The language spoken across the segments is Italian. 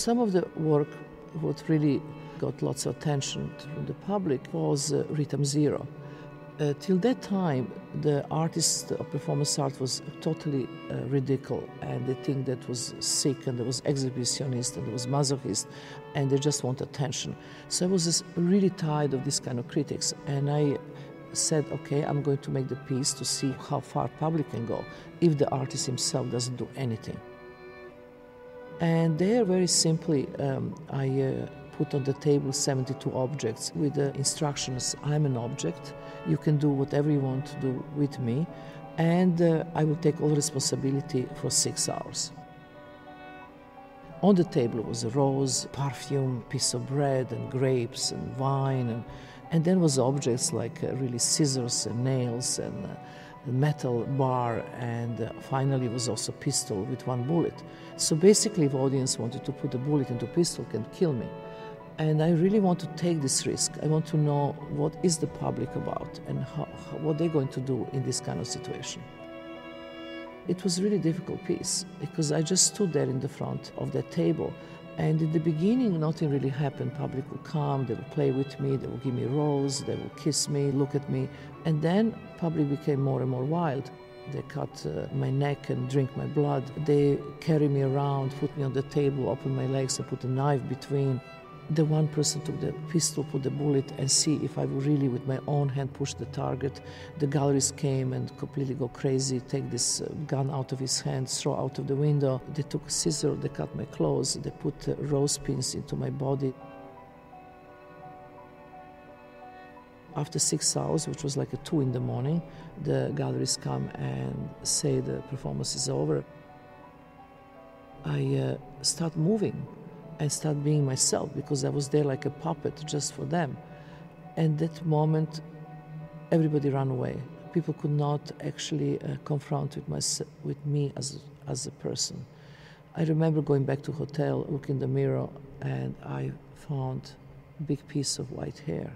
some of the work, what really got lots of attention from the public was uh, Rhythm Zero. Uh, till that time, the artist of performance art was totally uh, and they think that was sick, and there was exhibitionist, and there was masochist, and they just want attention. So I was really tired of this kind of critics, and I said, okay, I'm going to make the piece to see how far public can go if the artist himself doesn't do anything. And there, very simply, um, I uh, put on the table 72 objects with the instructions I'm an object, you can do whatever you want to do with me, and uh, I will take all responsibility for six hours. On the table was a rose, perfume, piece of bread, and grapes, and wine, and, and then was objects like uh, really scissors and nails and uh, metal bar, and uh, finally was also pistol with one bullet. So basically, if audience wanted to put a bullet into pistol, can kill me. And I really want to take this risk. I want to know what is the public about and how, what they're going to do in this kind of situation. It was really difficult piece because I just stood there in the front of that table. And in the beginning, nothing really happened. Public would come, they would play with me, they would give me rose, they would kiss me, look at me. And then public became more and more wild. They cut uh, my neck and drink my blood. They carry me around, put me on the table, open my legs, and put a knife between the one person took the pistol, put the bullet, and see if I would really, with my own hand, push the target. The galleries came and completely go crazy, take this uh, gun out of his hand, throw out of the window. They took a scissor, they cut my clothes, they put uh, rose pins into my body. After six hours, which was like a two in the morning, the galleries come and say the performance is over. I uh, start moving and start being myself because I was there like a puppet just for them. And that moment, everybody ran away. People could not actually uh, confront with, my, with me as, as a person. I remember going back to hotel, look in the mirror, and I found a big piece of white hair.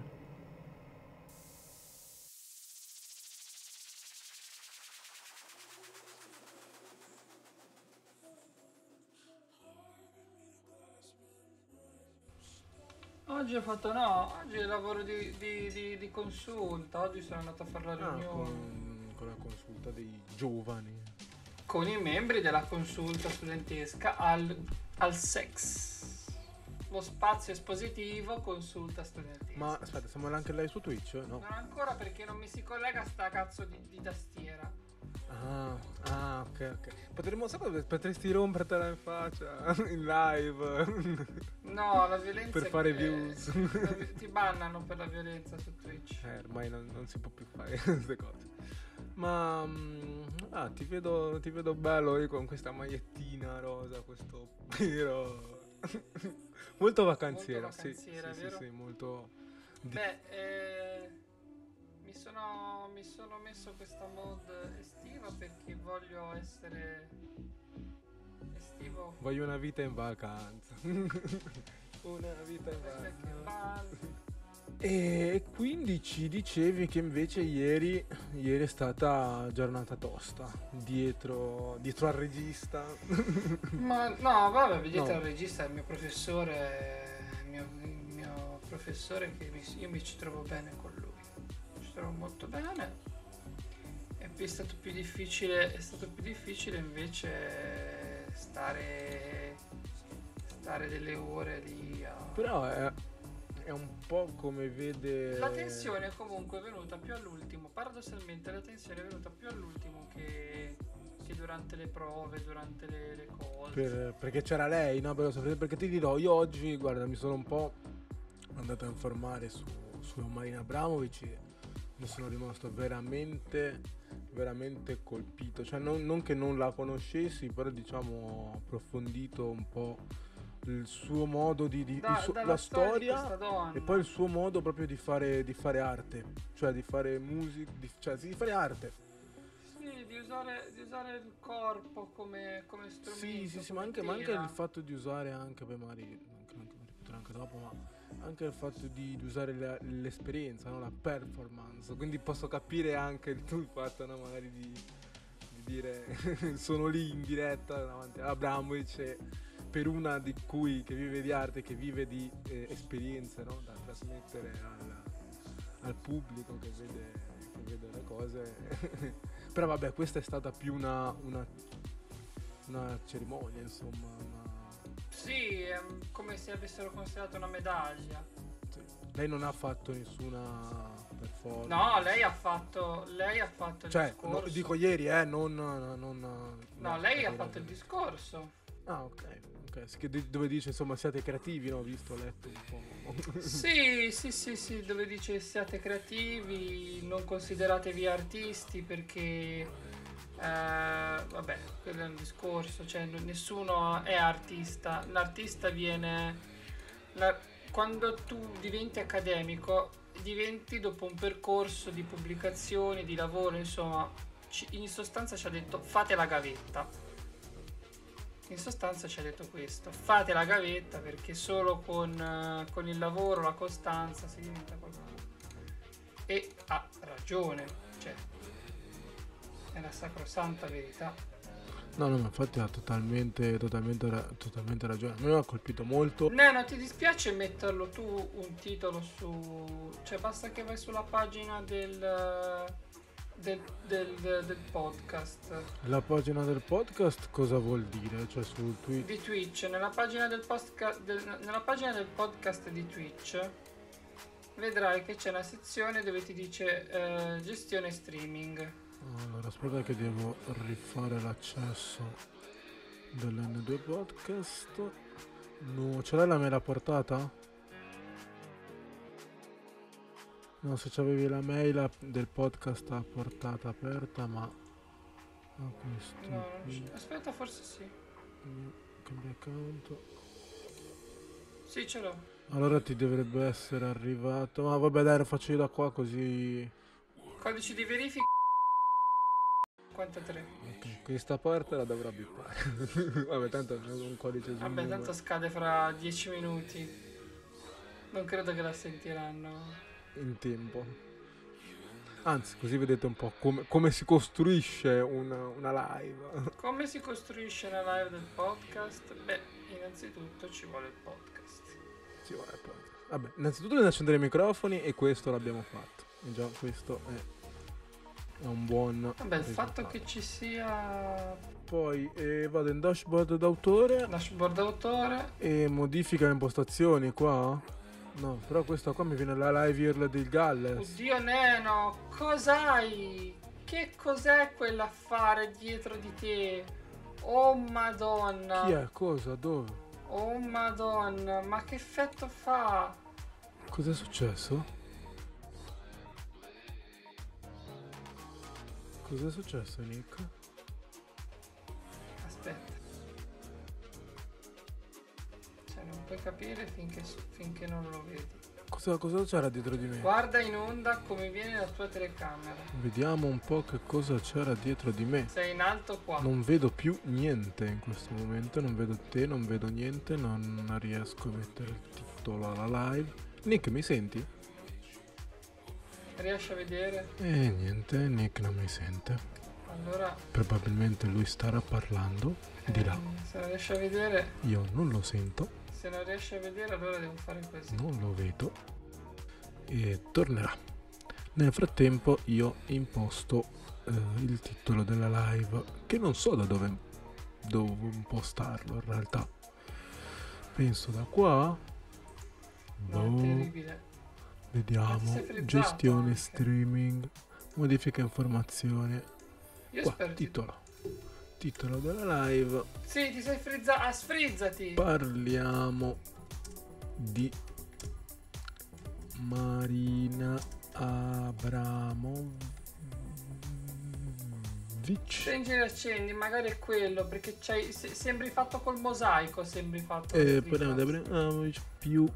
Oggi ho fatto no, oggi lavoro di, di, di, di consulta, oggi sono andato a fare la Ah, riunione con, con la consulta dei giovani. con i membri della consulta studentesca al, al sex. Lo spazio espositivo consulta studentesca. Ma aspetta, siamo anche lei su Twitch? No. Non ancora perché non mi si collega sta cazzo di, di tastiera. Ah, ah, ok, ok. Potremmo sapere, potresti rompertela in faccia in live. No, la violenza Per fare views. la Ti bannano per la violenza su Twitch. eh, ormai non, non si può più fare queste cose. Ma mm, ah, ti vedo, ti vedo bello io con questa magliettina rosa, questo pelo. molto vacanziera, Molto vacanziera, sì, sì, vero? sì, sì, molto Beh, eh, mi, sono, mi sono messo questa mod estiva perché voglio essere estivo. Voglio una vita in vacanza. una vita in vacanza. va- E quindi ci dicevi che invece ieri, ieri è stata giornata tosta, dietro, dietro al regista. Ma no, vabbè, vedete No. il regista è il mio professore, il mio, il mio professore che mi- io mi ci trovo bene con lui. Ci trovo molto bene. È stato più difficile, è stato più difficile invece stare, stare delle ore lì a... Però è, è un po' come vede... La tensione comunque è venuta più all'ultimo, paradossalmente la tensione è venuta più all'ultimo che, che durante le prove, durante le, le cose. Per- perché c'era lei, no? Perché ti dirò, io oggi, guarda, mi sono un po' andato a informare su, su Marina Abramovic e ne sono rimasto veramente, veramente colpito. Cioè, non, non che non la conoscessi, però diciamo ho approfondito un po' il suo modo di... di- Da- dalla la storia storia e poi il suo modo proprio di fare, di fare arte. Cioè, di fare musica, di, cioè, sì, di fare arte. Sì, di usare, di usare il corpo come, come strumento. Sì, sì, sì, ma anche, ma anche il fatto di usare anche, beh, magari, anche, anche, anche dopo, ma anche il fatto di, di usare la- l'esperienza, no? la performance. Quindi posso capire anche il fatto, no? magari di, di dire sono lì in diretta davanti a Abramovic e per una di cui che vive di arte, che vive di eh, esperienze no? da trasmettere al, al pubblico che vede, che vede le cose. Però vabbè, questa è stata più una, una, una cerimonia, insomma. Una... Sì, è come se avessero considerato una medaglia. Sì. Lei non ha fatto nessuna performance. No, lei ha fatto, lei ha fatto il Cioè, discorso. no, dico ieri, eh, non... non No, lei ha fatto il discorso. Ah, ok. dove dice, insomma, siate creativi, no? Ho visto, ho letto un po'. Sì, sì, sì, sì, dove dice siate creativi, non consideratevi artisti perché, eh, vabbè, quello è un discorso, cioè nessuno è artista, l'artista viene, la- quando tu diventi accademico, diventi dopo un percorso di pubblicazioni, di lavoro, insomma, in sostanza ci ha detto fate la gavetta. In sostanza ci ha detto questo, fate la gavetta perché solo con, con il lavoro, la costanza si diventa qualcuno. E ha ragione, cioè è la sacrosanta verità. No, no, ma infatti ha totalmente, totalmente, totalmente ragione. A me ha colpito molto. Neno, ti dispiace metterlo tu un titolo su... cioè basta che vai sulla pagina del, del, del- del podcast La pagina del podcast cosa vuol dire? Cioè sul tweet. di Twitch, nella pagina del, del- nella pagina del podcast di Twitch vedrai che c'è una sezione dove ti dice eh, gestione streaming. Allora, aspetta che devo rifare l'accesso dell'N2 podcast. No, ce l'hai la mela portata? No, se c'avevi la mail a- del podcast a portata aperta, ma... Ah, questo No, non. Aspetta, forse sì. Mm, Cambia account. Sì, ce l'ho. Allora ti dovrebbe essere arrivato. Ma vabbè, dai, lo faccio io da qua così. Codice di verifica 53. Ok, questa parte la dovrò bippare. vabbè, tanto un codice sul Vabbè, tanto scade fra 10 minuti. Non credo che la sentiranno. in tempo. Anzi, così vedete un po' come, come si costruisce una, una live. Come si costruisce la live del podcast? Beh, innanzitutto ci vuole il podcast. Ci vuole il podcast. Vabbè, innanzitutto bisogna accendere i microfoni e questo l'abbiamo fatto. E già questo è, è un buon Vabbè, il fatto che ci sia Poi eh, vado in dashboard d'autore dashboard autore, e modifica le impostazioni qua. No, però questa qua mi viene la live URL del Galles. Oddio Neno, cos'hai? Che cos'è quell'affare dietro di te? Oh madonna. Chi è? Cosa? Dove? Oh madonna, ma che effetto fa? Cos'è successo? Cos'è successo, Nick? Aspetta. Cioè, non puoi capire finché, finché non lo vedi. Cosa, cosa c'era dietro di me? Guarda in onda come viene la tua telecamera. Vediamo un po' che cosa c'era dietro di me. Sei in alto qua. Non vedo più niente in questo momento, non vedo te, non vedo niente, non riesco a mettere il titolo alla live. Nick, mi senti? Riesci a vedere? E niente, Nick non mi sente. Allora, Probabilmente lui starà parlando di là. ehm, se non riesci a vedere, Io non lo sento, se non riesci a vedere, allora devo fare così. non lo vedo e tornerà. Nel frattempo io imposto eh, il titolo della live che non so da dove devo impostarlo in realtà. Penso da qua. No, Boh, terribile. Vediamo. Gestione anche. streaming. Modifica informazioni. Io Qua, spero ti... titolo. Titolo della live. Sì, ti sei frizzato. Ah, sfrizzati. Parliamo di Marina Abramovic. Accendi e accendi, magari è quello, perché c'hai, se- sembri fatto col mosaico, sembri fatto. Eh, parliamo di. Abramovic più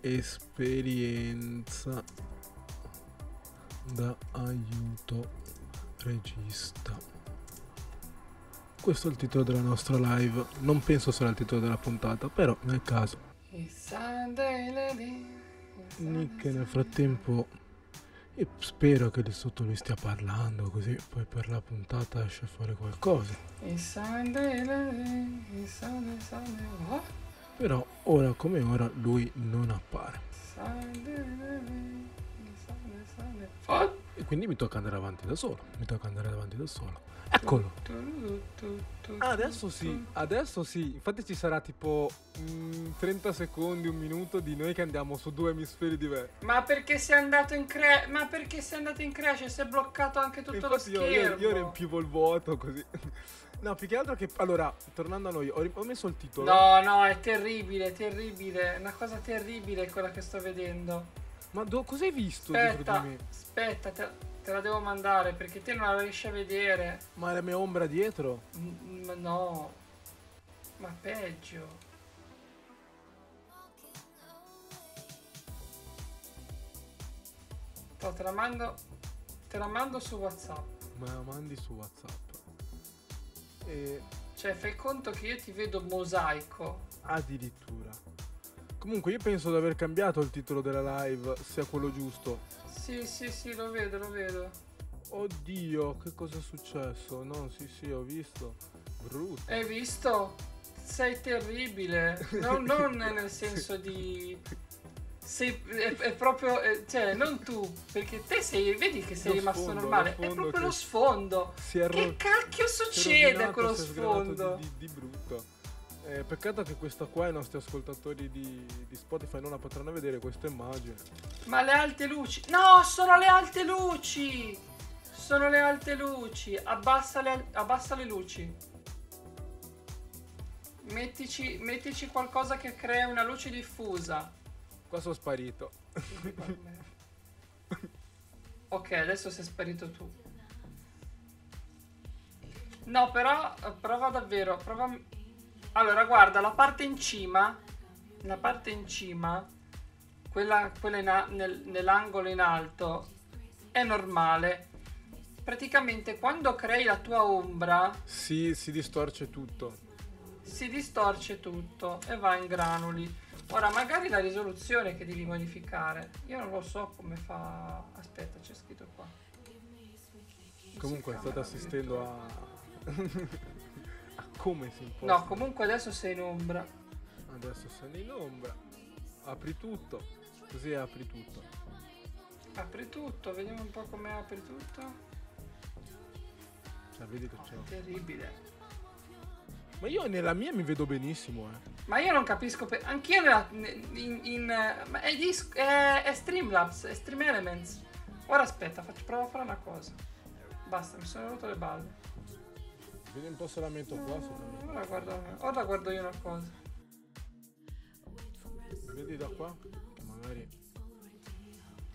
esperienza da aiuto regista. Questo è il titolo della nostra live. Non penso sarà il titolo della puntata, però nel caso Sunday, Nick Sunday, nel frattempo spero che lì sotto lui stia parlando, così poi per la puntata esce fuori qualcosa. Il sandele, il sale, sale, oh. Però ora come ora lui non appare. E quindi mi tocca andare avanti da solo. Mi tocca andare avanti da solo. Eccolo. Adesso sì, adesso sì. Infatti ci sarà tipo mm, 30 secondi, un minuto di noi che andiamo su due emisferi diversi. Ma perché sei andato in cre... Ma perché sei andato in crash? Si è bloccato anche tutto lo Infatti io, schermo. io, io riempivo il vuoto così. No, più che altro che... Allora, tornando a noi, ho, ho messo il titolo. No, no, è terribile, terribile. È una cosa terribile quella che sto vedendo. Ma do- cosa hai visto dietro Aspetta, di me? aspetta, te, te la devo mandare perché te non la riesci a vedere. Ma è la mia ombra dietro? Mm, Ma no, ma peggio. No, te la mando, te la mando su WhatsApp. Me la mandi su WhatsApp. E Cioè, fai conto che io ti vedo mosaico. addirittura. Comunque io penso di aver cambiato il titolo della live, sia quello giusto. Sì, sì, sì, lo vedo, lo vedo. Oddio, che cosa è successo? No, sì, sì, ho visto. Brutto. Hai visto? Sei terribile. No, non nel senso di. Sei, è, è proprio. eh, cioè, non tu. Perché te sei. Vedi che sei Lo rimasto sfondo, normale. È proprio lo sfondo. Si è Che ro- cacchio succede con lo sfondo? Di, di- di brutto. Eh, peccato che questa qua i nostri ascoltatori di, di Spotify non la potranno vedere questa immagine. Ma le alte luci. No, sono le alte luci. Sono le alte luci. Abbassa le, abbassa le luci. Mettici, mettici qualcosa che crea una luce diffusa. Qua sono sparito. Ok, adesso sei sparito tu. No, però eh, prova davvero, prova... Allora, guarda, la parte in cima, la parte in cima, quella, quella nel- nell'angolo in alto, è normale. Praticamente quando crei la tua ombra, Si, si distorce tutto. si distorce tutto e va in granuli. Ora, magari la risoluzione che devi modificare, io non lo so come fa. Aspetta, c'è scritto qua. Comunque state assistendo a... a come si imposta. No, comunque adesso sei in ombra. Adesso sei in ombra. Apri tutto. Così apri tutto. Apri tutto, vediamo un po' come apri tutto. Cioè, vedi che Oh, c'è. è terribile. Ma io nella mia mi vedo benissimo, eh. Ma io non capisco per... Anch'io nella- in... in- ma è, dis- è, è Streamlabs, è Stream Elements. Ora aspetta, faccio, provo a fare una cosa. Basta, mi sono rotto le balle. Vedi un po' se la metto qua, secondo me. Ora guardo, ora guardo io una cosa. Vedi da qua? Magari...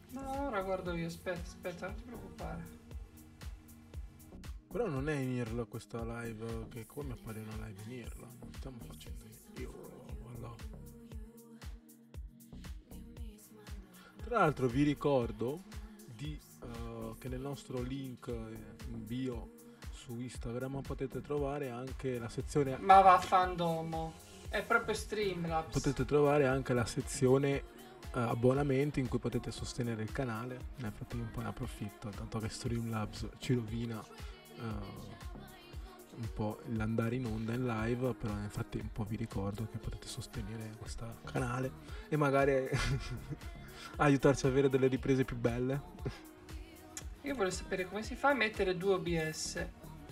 No, ora guardo io, aspetta, aspetta, non ti preoccupare. Però non è in IRL questa live, che come appare una live in IRL. Non stiamo facendo IRL, voilà. Tra l'altro vi ricordo di, eh, che nel nostro link in bio su Instagram potete trovare anche la sezione Ma vaffandomo. È proprio Streamlabs. potete trovare anche la sezione eh, abbonamenti in cui potete sostenere il canale. Nel frattempo ne approfitto, tanto che Streamlabs ci rovina eh, un po' l'andare in onda in live, però nel frattempo vi ricordo che potete sostenere questo canale e magari aiutarci a avere delle riprese più belle. Io voglio sapere come si fa a mettere due OBS.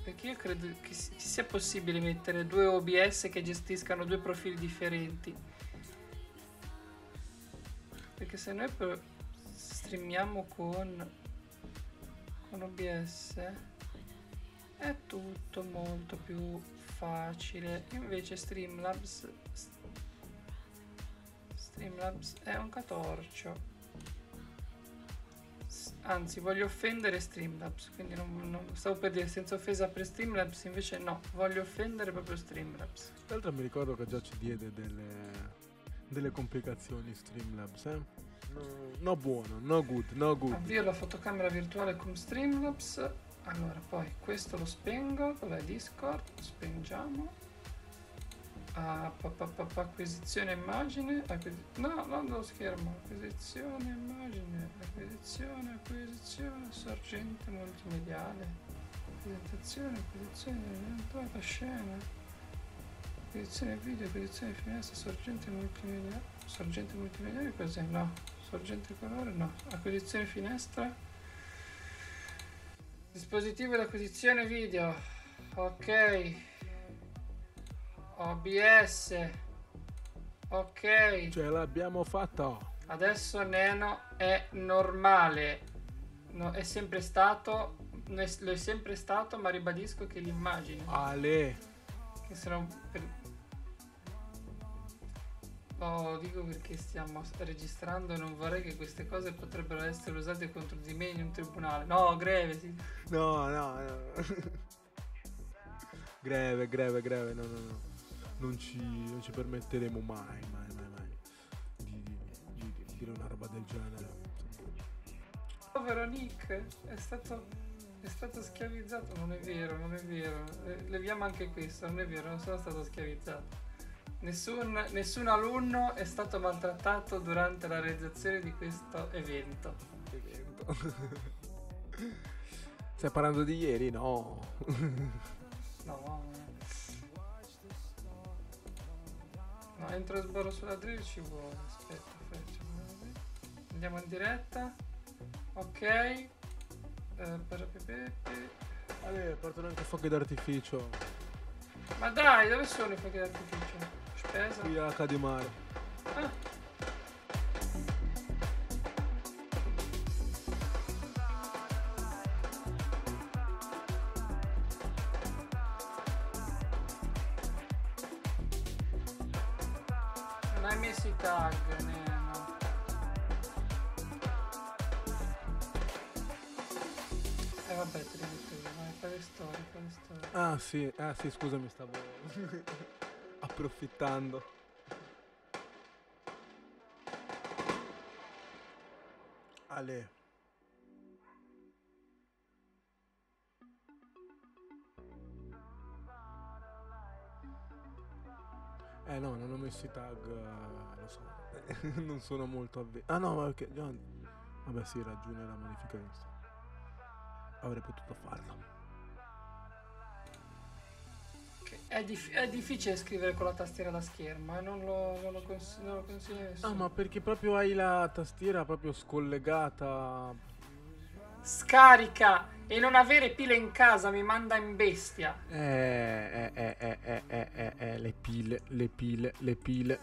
Perché io credo che si- che sia possibile mettere due OBS che gestiscano due profili differenti. Perché se noi streamiamo con, con OBS è tutto molto più facile. Invece Streamlabs Streamlabs è un catorcio. Anzi, voglio offendere Streamlabs, quindi non, non- stavo per dire senza offesa per Streamlabs, invece no, voglio offendere proprio Streamlabs. Tra l'altro mi ricordo che già ci diede delle, delle complicazioni Streamlabs, eh? No, no buono, no good, no good. Avvio la fotocamera virtuale con Streamlabs. Allora, poi questo lo spengo, dov'è Discord? Spengiamo. Ah, pa, pa, pa, acquisizione immagine. acquisi- no, non lo schermo. Acquisizione immagine. Acquisizione, acquisizione. Sorgente multimediale. Presentazione, acquisizione, entrata scena. Acquisizione video, acquisizione finestra, sorgente multimediale. Sorgente multimediale cos'è? No. Sorgente colore? No. Acquisizione finestra. Dispositivo di acquisizione video. Ok. OBS. Ok. Ce l'abbiamo fatta. Adesso Neno è normale. No, è sempre stato. Lo è sempre stato, ma ribadisco che l'immagine. Ale. Che sono. Per... Lo dico perché stiamo registrando e non vorrei che queste cose potrebbero essere usate contro di me in un tribunale. No, greve, sì. No, no, no. greve, greve, greve, no, no, no. Non ci, non ci permetteremo mai, mai, mai, mai di, di- di dire una roba del genere. Povero Nick è stato, è stato schiavizzato. Non è vero, non è vero. Eh, Leviamo anche questo, non è vero, non sono stato schiavizzato. Nessun, nessun alunno è stato maltrattato durante la realizzazione di questo evento. Evento. Stai parlando di ieri? No. No, no, entro e sborro sulla drill ci vuole. Aspetta, faccio. Andiamo in diretta. Ok. Eh, pe- Ale, portano anche fuochi d'artificio. Ma dai, dove sono i fuochi d'artificio? Spesa? Qui a Cadimare. Ah. Non hai messo i tag, Neno. E vabbè, te li metto io, vai, fai le storie, fai le storie. Ah sì, ah sì, scusami, stavo approfittando. Ale. Eh no, non ho messo i tag, eh, lo so. non sono molto avvezzo. Ah no, ma perché. Vabbè sì, ragione la modifica. Avrei potuto farlo. È, dif- è difficile scrivere con la tastiera da schermo, eh, non lo, non lo, cons- non lo consiglio a nessuno. Ah, ma perché proprio hai la tastiera proprio scollegata? Scarica e non avere pile in casa mi manda in bestia. Eh, eh, eh, eh, eh, eh, eh, eh, le pile, le pile, le pile.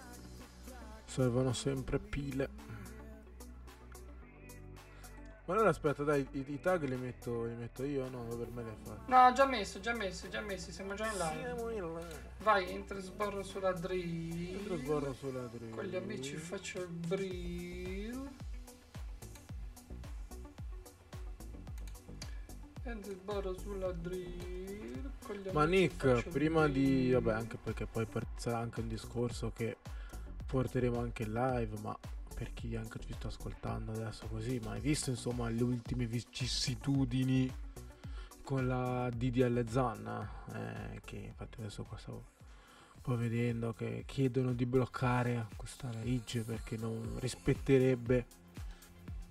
Servono sempre pile. Ma allora aspetta, dai, i, i tag li metto, li metto io? No, per me li hai fatti. No, già messo, già messo, già messi, siamo già in live. Siamo in live. Vai, entra e sborro sulla drill. Entro e sborro sulla drill. Con gli amici faccio il brill. Entro e sborro sulla drill. Ma Nick, prima di... Vabbè, anche perché poi sarà anche un discorso che porteremo anche in live, ma per chi anche ci sta ascoltando adesso così, ma hai visto insomma le ultime vicissitudini con la DDL Zanna? Eh, che infatti adesso qua stavo un po' vedendo che chiedono di bloccare questa legge perché non rispetterebbe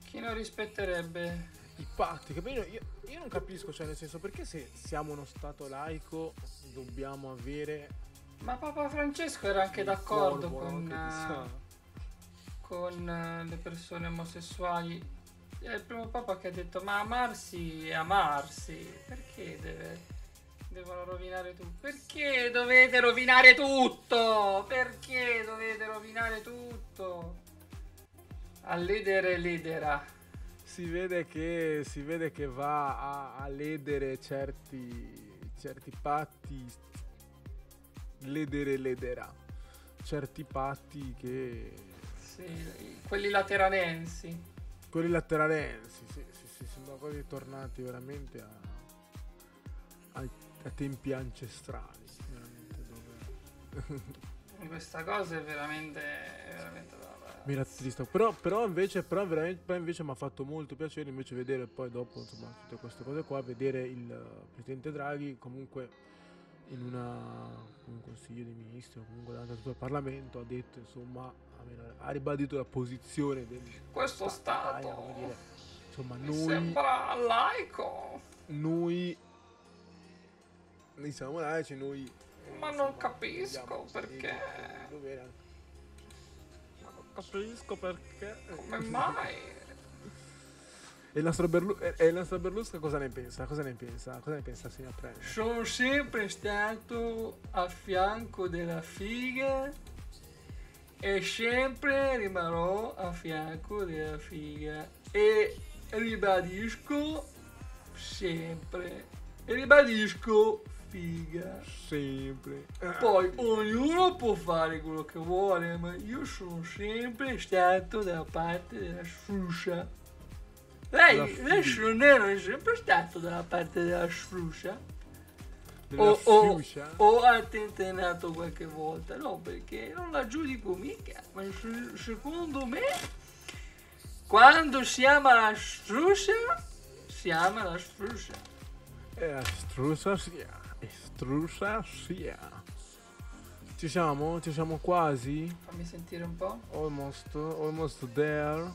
Chi non rispetterebbe i patti. Poi io, io- non capisco, cioè nel senso perché se siamo uno stato laico dobbiamo avere Ma Papa Francesco era anche d'accordo corvo, con, che sa. Con eh, le persone omosessuali. È il primo Papa che ha detto ma amarsi è amarsi. Perché deve, devono rovinare tutto? Perché dovete rovinare tutto? Perché dovete rovinare tutto? All'edere l'edera. si vede che si vede che va a, a ledere certi certi patti ledere lederà certi patti che Sì, quelli lateranensi. quelli lateranensi sì, sì, sì, sono quasi tornati veramente a, ai- a tempi ancestrali veramente dove Questa cosa è veramente, è veramente mi rattrista però, però invece però invece mi ha fatto molto piacere invece vedere poi dopo insomma tutte queste cose qua vedere il eh, presidente Draghi comunque in una un consiglio dei ministri o comunque davanti a tutto il Parlamento ha detto insomma ha ribadito la posizione del questo Stato, Italia, come dire, insomma mi noi sembra laico, noi noi siamo laici noi ma insomma, non capisco perché. ma non capisco perché. Come mai? e il nostro, Berlu- Berlusca cosa ne pensa? Cosa ne pensa? Cosa ne pensa signor Premier? Sono sempre stato a fianco della figa e sempre rimarrò a fianco della figa e ribadisco sempre e ribadisco figa. sempre Poi ognuno può fare quello che vuole, ma io sono sempre stato dalla parte della sfruscia. Lei, lei non è sempre stato dalla parte della sfruscia? O, o, o ha tentenato qualche volta? No, perché non la giudico mica, ma se- secondo me quando si ama la sfruscia, si ama la sfruscia. e la strusa sia e strusa sia ci siamo ci siamo quasi Fammi sentire un po'. almost almost there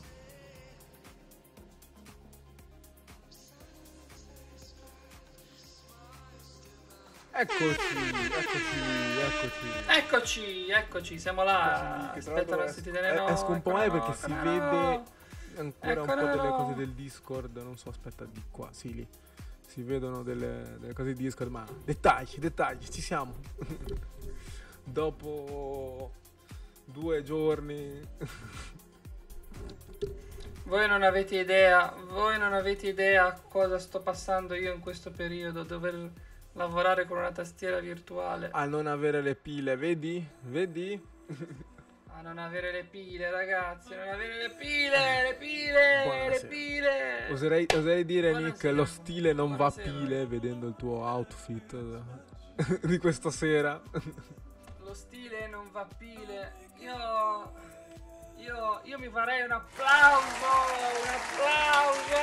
Eccoci, eccoci, eccoci. Eccoci, eccoci, siamo là. Eccoci, Aspetta, non es- sentite le eh, no. esco un po' male no, perché si vede ancora un po' delle cose del Discord, non so, aspetta di qua, sì lì. Si vedono delle, delle cose di Discord, ma dettagli, dettagli, ci siamo. Dopo due giorni Voi non avete idea, voi non avete idea cosa sto passando io in questo periodo, dover lavorare con una tastiera virtuale. a non avere le pile, vedi? Vedi? A non avere le pile, ragazzi, non avere le pile, le pile, le Buonasera. pile. Oserei, oserei dire, Nick, Buonasera. lo stile non va Buonasera. pile vedendo il tuo outfit di questa sera. Lo stile non va pile. Io. Io, io mi farei un applauso! Un applauso!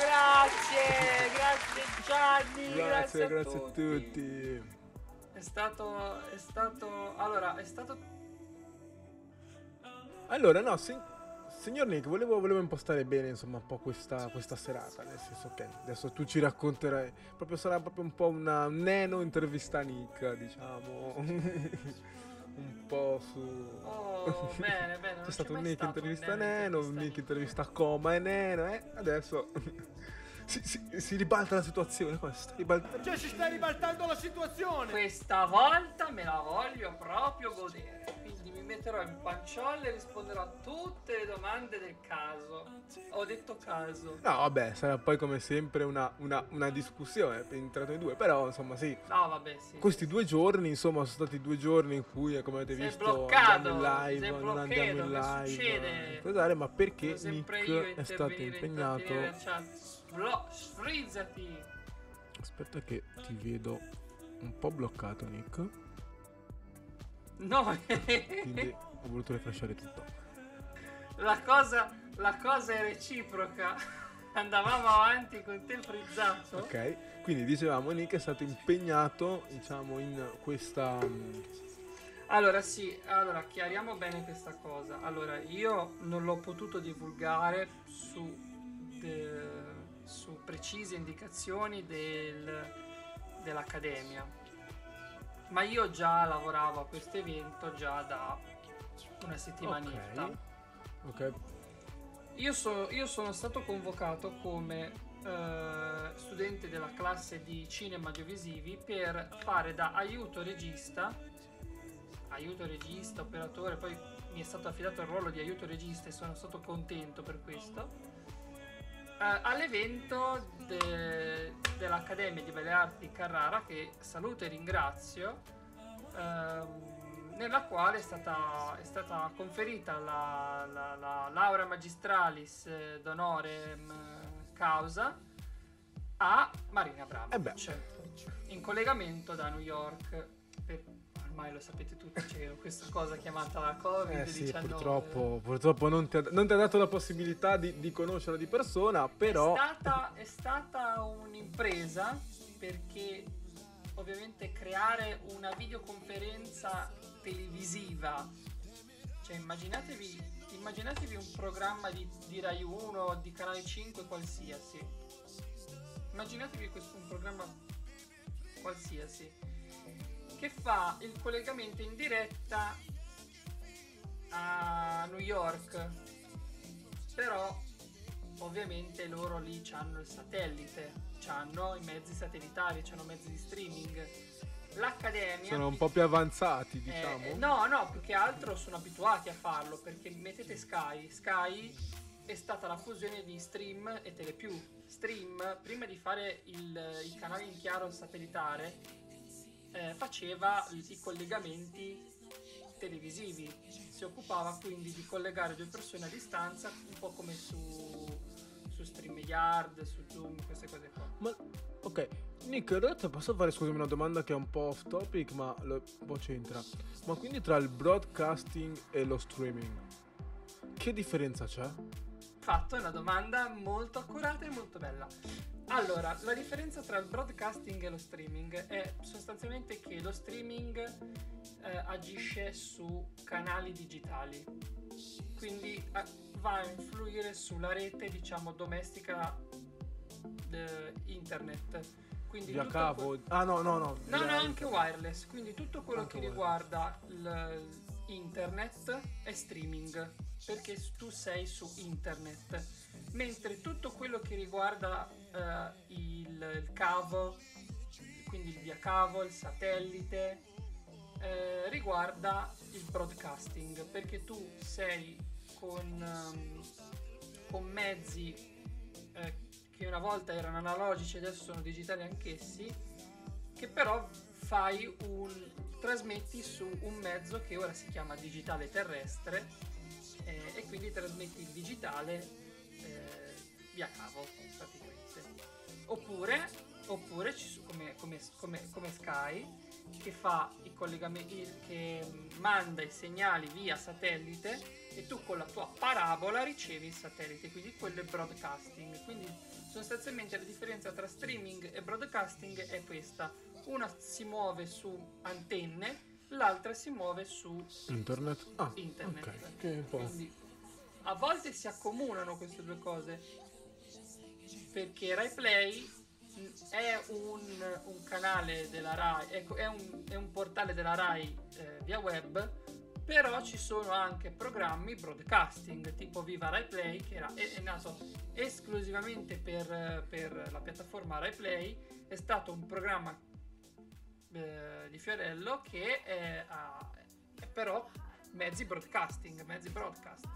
Grazie! Grazie Gianni! Grazie, a grazie a tutti. È stato. È stato. Allora, è stato. Allora, no, si- signor Nick, volevo, volevo impostare bene, insomma, un po' questa, questa serata, nel senso che adesso tu ci racconterai, proprio sarà proprio un po' una neno intervista Nick, diciamo, un po' su... Oh, bene, bene. C'è stato un Nick intervista Neno Neno, un Nick intervista Coma e Neno, eh? Adesso si, si- si ribalta la situazione, qua si sta ribaltando. Cioè si sta ribaltando la situazione. Questa volta me la voglio proprio godere. Metterò in panciolle e risponderò a tutte le domande del caso. Ho detto caso. No, vabbè, sarà poi come sempre una, una, una discussione tra noi due, però insomma sì, No, vabbè, sì. Questi due giorni, insomma, sono stati due giorni in cui, come avete Sei visto, bloccato, andiamo in live, non andiamo in live. succede? Cos'è, ma perché Nick è stato impegnato? Sblo- sfrizzati. Aspetta che ti vedo un po' bloccato, Nick. No, Quindi ho voluto refreshare tutto. la cosa, la cosa è reciproca. Andavamo avanti con te frizzato. Ok, quindi dicevamo Nick è stato impegnato, diciamo, in questa... mm, Allora sì, allora chiariamo bene questa cosa. Allora, io non l'ho potuto divulgare su, de- su precise indicazioni del- dell'Accademia, ma io già lavoravo a questo evento già da una settimanetta. Ok. Ok, Io, so- io sono stato convocato come eh, studente della classe di cinema audiovisivi per fare da aiuto regista, aiuto regista, operatore, poi mi è stato affidato il ruolo di aiuto regista e sono stato contento per questo. Eh, all'evento de- dell'Accademia di Belle Arti di Carrara, che saluto e ringrazio, ehm, nella quale è stata, è stata conferita la, la- la laurea magistralis eh, d'onore causa a Marina Abramovic in collegamento da New York. Ormai lo sapete tutti, c'è questa cosa chiamata la Covid-19. Eh sì, purtroppo, purtroppo non, ti ha, non ti ha dato la possibilità di, di conoscerlo di persona, però... È stata, è stata un'impresa perché ovviamente creare una videoconferenza televisiva. Cioè immaginatevi, immaginatevi un programma di, di Rai 1 o di Canale 5 qualsiasi. Immaginatevi questo, un programma qualsiasi che fa il collegamento in diretta a New York. Però ovviamente loro lì hanno il satellite, hanno i mezzi satellitari, hanno mezzi di streaming. L'Accademia Sono un po' più avanzati, eh, diciamo. no, no, più che altro sono abituati a farlo perché mettete Sky. Sky è stata la fusione di Stream e Telepiù. Stream, prima di fare il, il canale in chiaro satellitare, eh, faceva i collegamenti televisivi. Si occupava quindi di collegare due persone a distanza, un po' come su, su StreamYard, su Zoom, queste cose qua. Ma ok, Nick, in realtà posso fare scusami una domanda che è un po' off topic, ma lo, un po' c'entra. Ma quindi tra il broadcasting e lo streaming, che differenza c'è? Fatto, è una domanda molto accurata e molto bella. Allora, la differenza tra il broadcasting e lo streaming è sostanzialmente che lo streaming eh, agisce su canali digitali, quindi eh, va a influire sulla rete, diciamo, domestica de- internet. Quindi Via cavo? que- Ah no, no, no. No, no, anche wireless, quindi tutto quello Anche che wireless. riguarda il- internet è streaming, perché tu sei su internet, mentre tutto quello che riguarda eh, il, il cavo, quindi il via cavo, il satellite, eh, riguarda il broadcasting, perché tu sei con, ehm, con mezzi eh, che una volta erano analogici, adesso sono digitali anch'essi, che però fai un trasmetti su un mezzo che ora si chiama digitale terrestre eh, e quindi trasmetti il digitale eh, via cavo praticamente. Oppure, oppure ci come, come- come- come Sky che fa i collegamenti che manda i segnali via satellite e tu con la tua parabola ricevi il satellite quindi quello è broadcasting. Quindi sostanzialmente la differenza tra streaming e broadcasting è questa una si muove su antenne l'altra si muove su Internet? Ah, internet ok. Che quindi a volte si accomunano queste due cose perché Rai Play è un, un canale della Rai, è un, è un portale della Rai eh, via web, però ci sono anche programmi broadcasting tipo Viva Rai Play che era, è, è nato esclusivamente per, per la piattaforma Rai Play, è stato un programma eh, di Fiorello che è, ha- è però mezzi broadcasting, mezzi broadcast.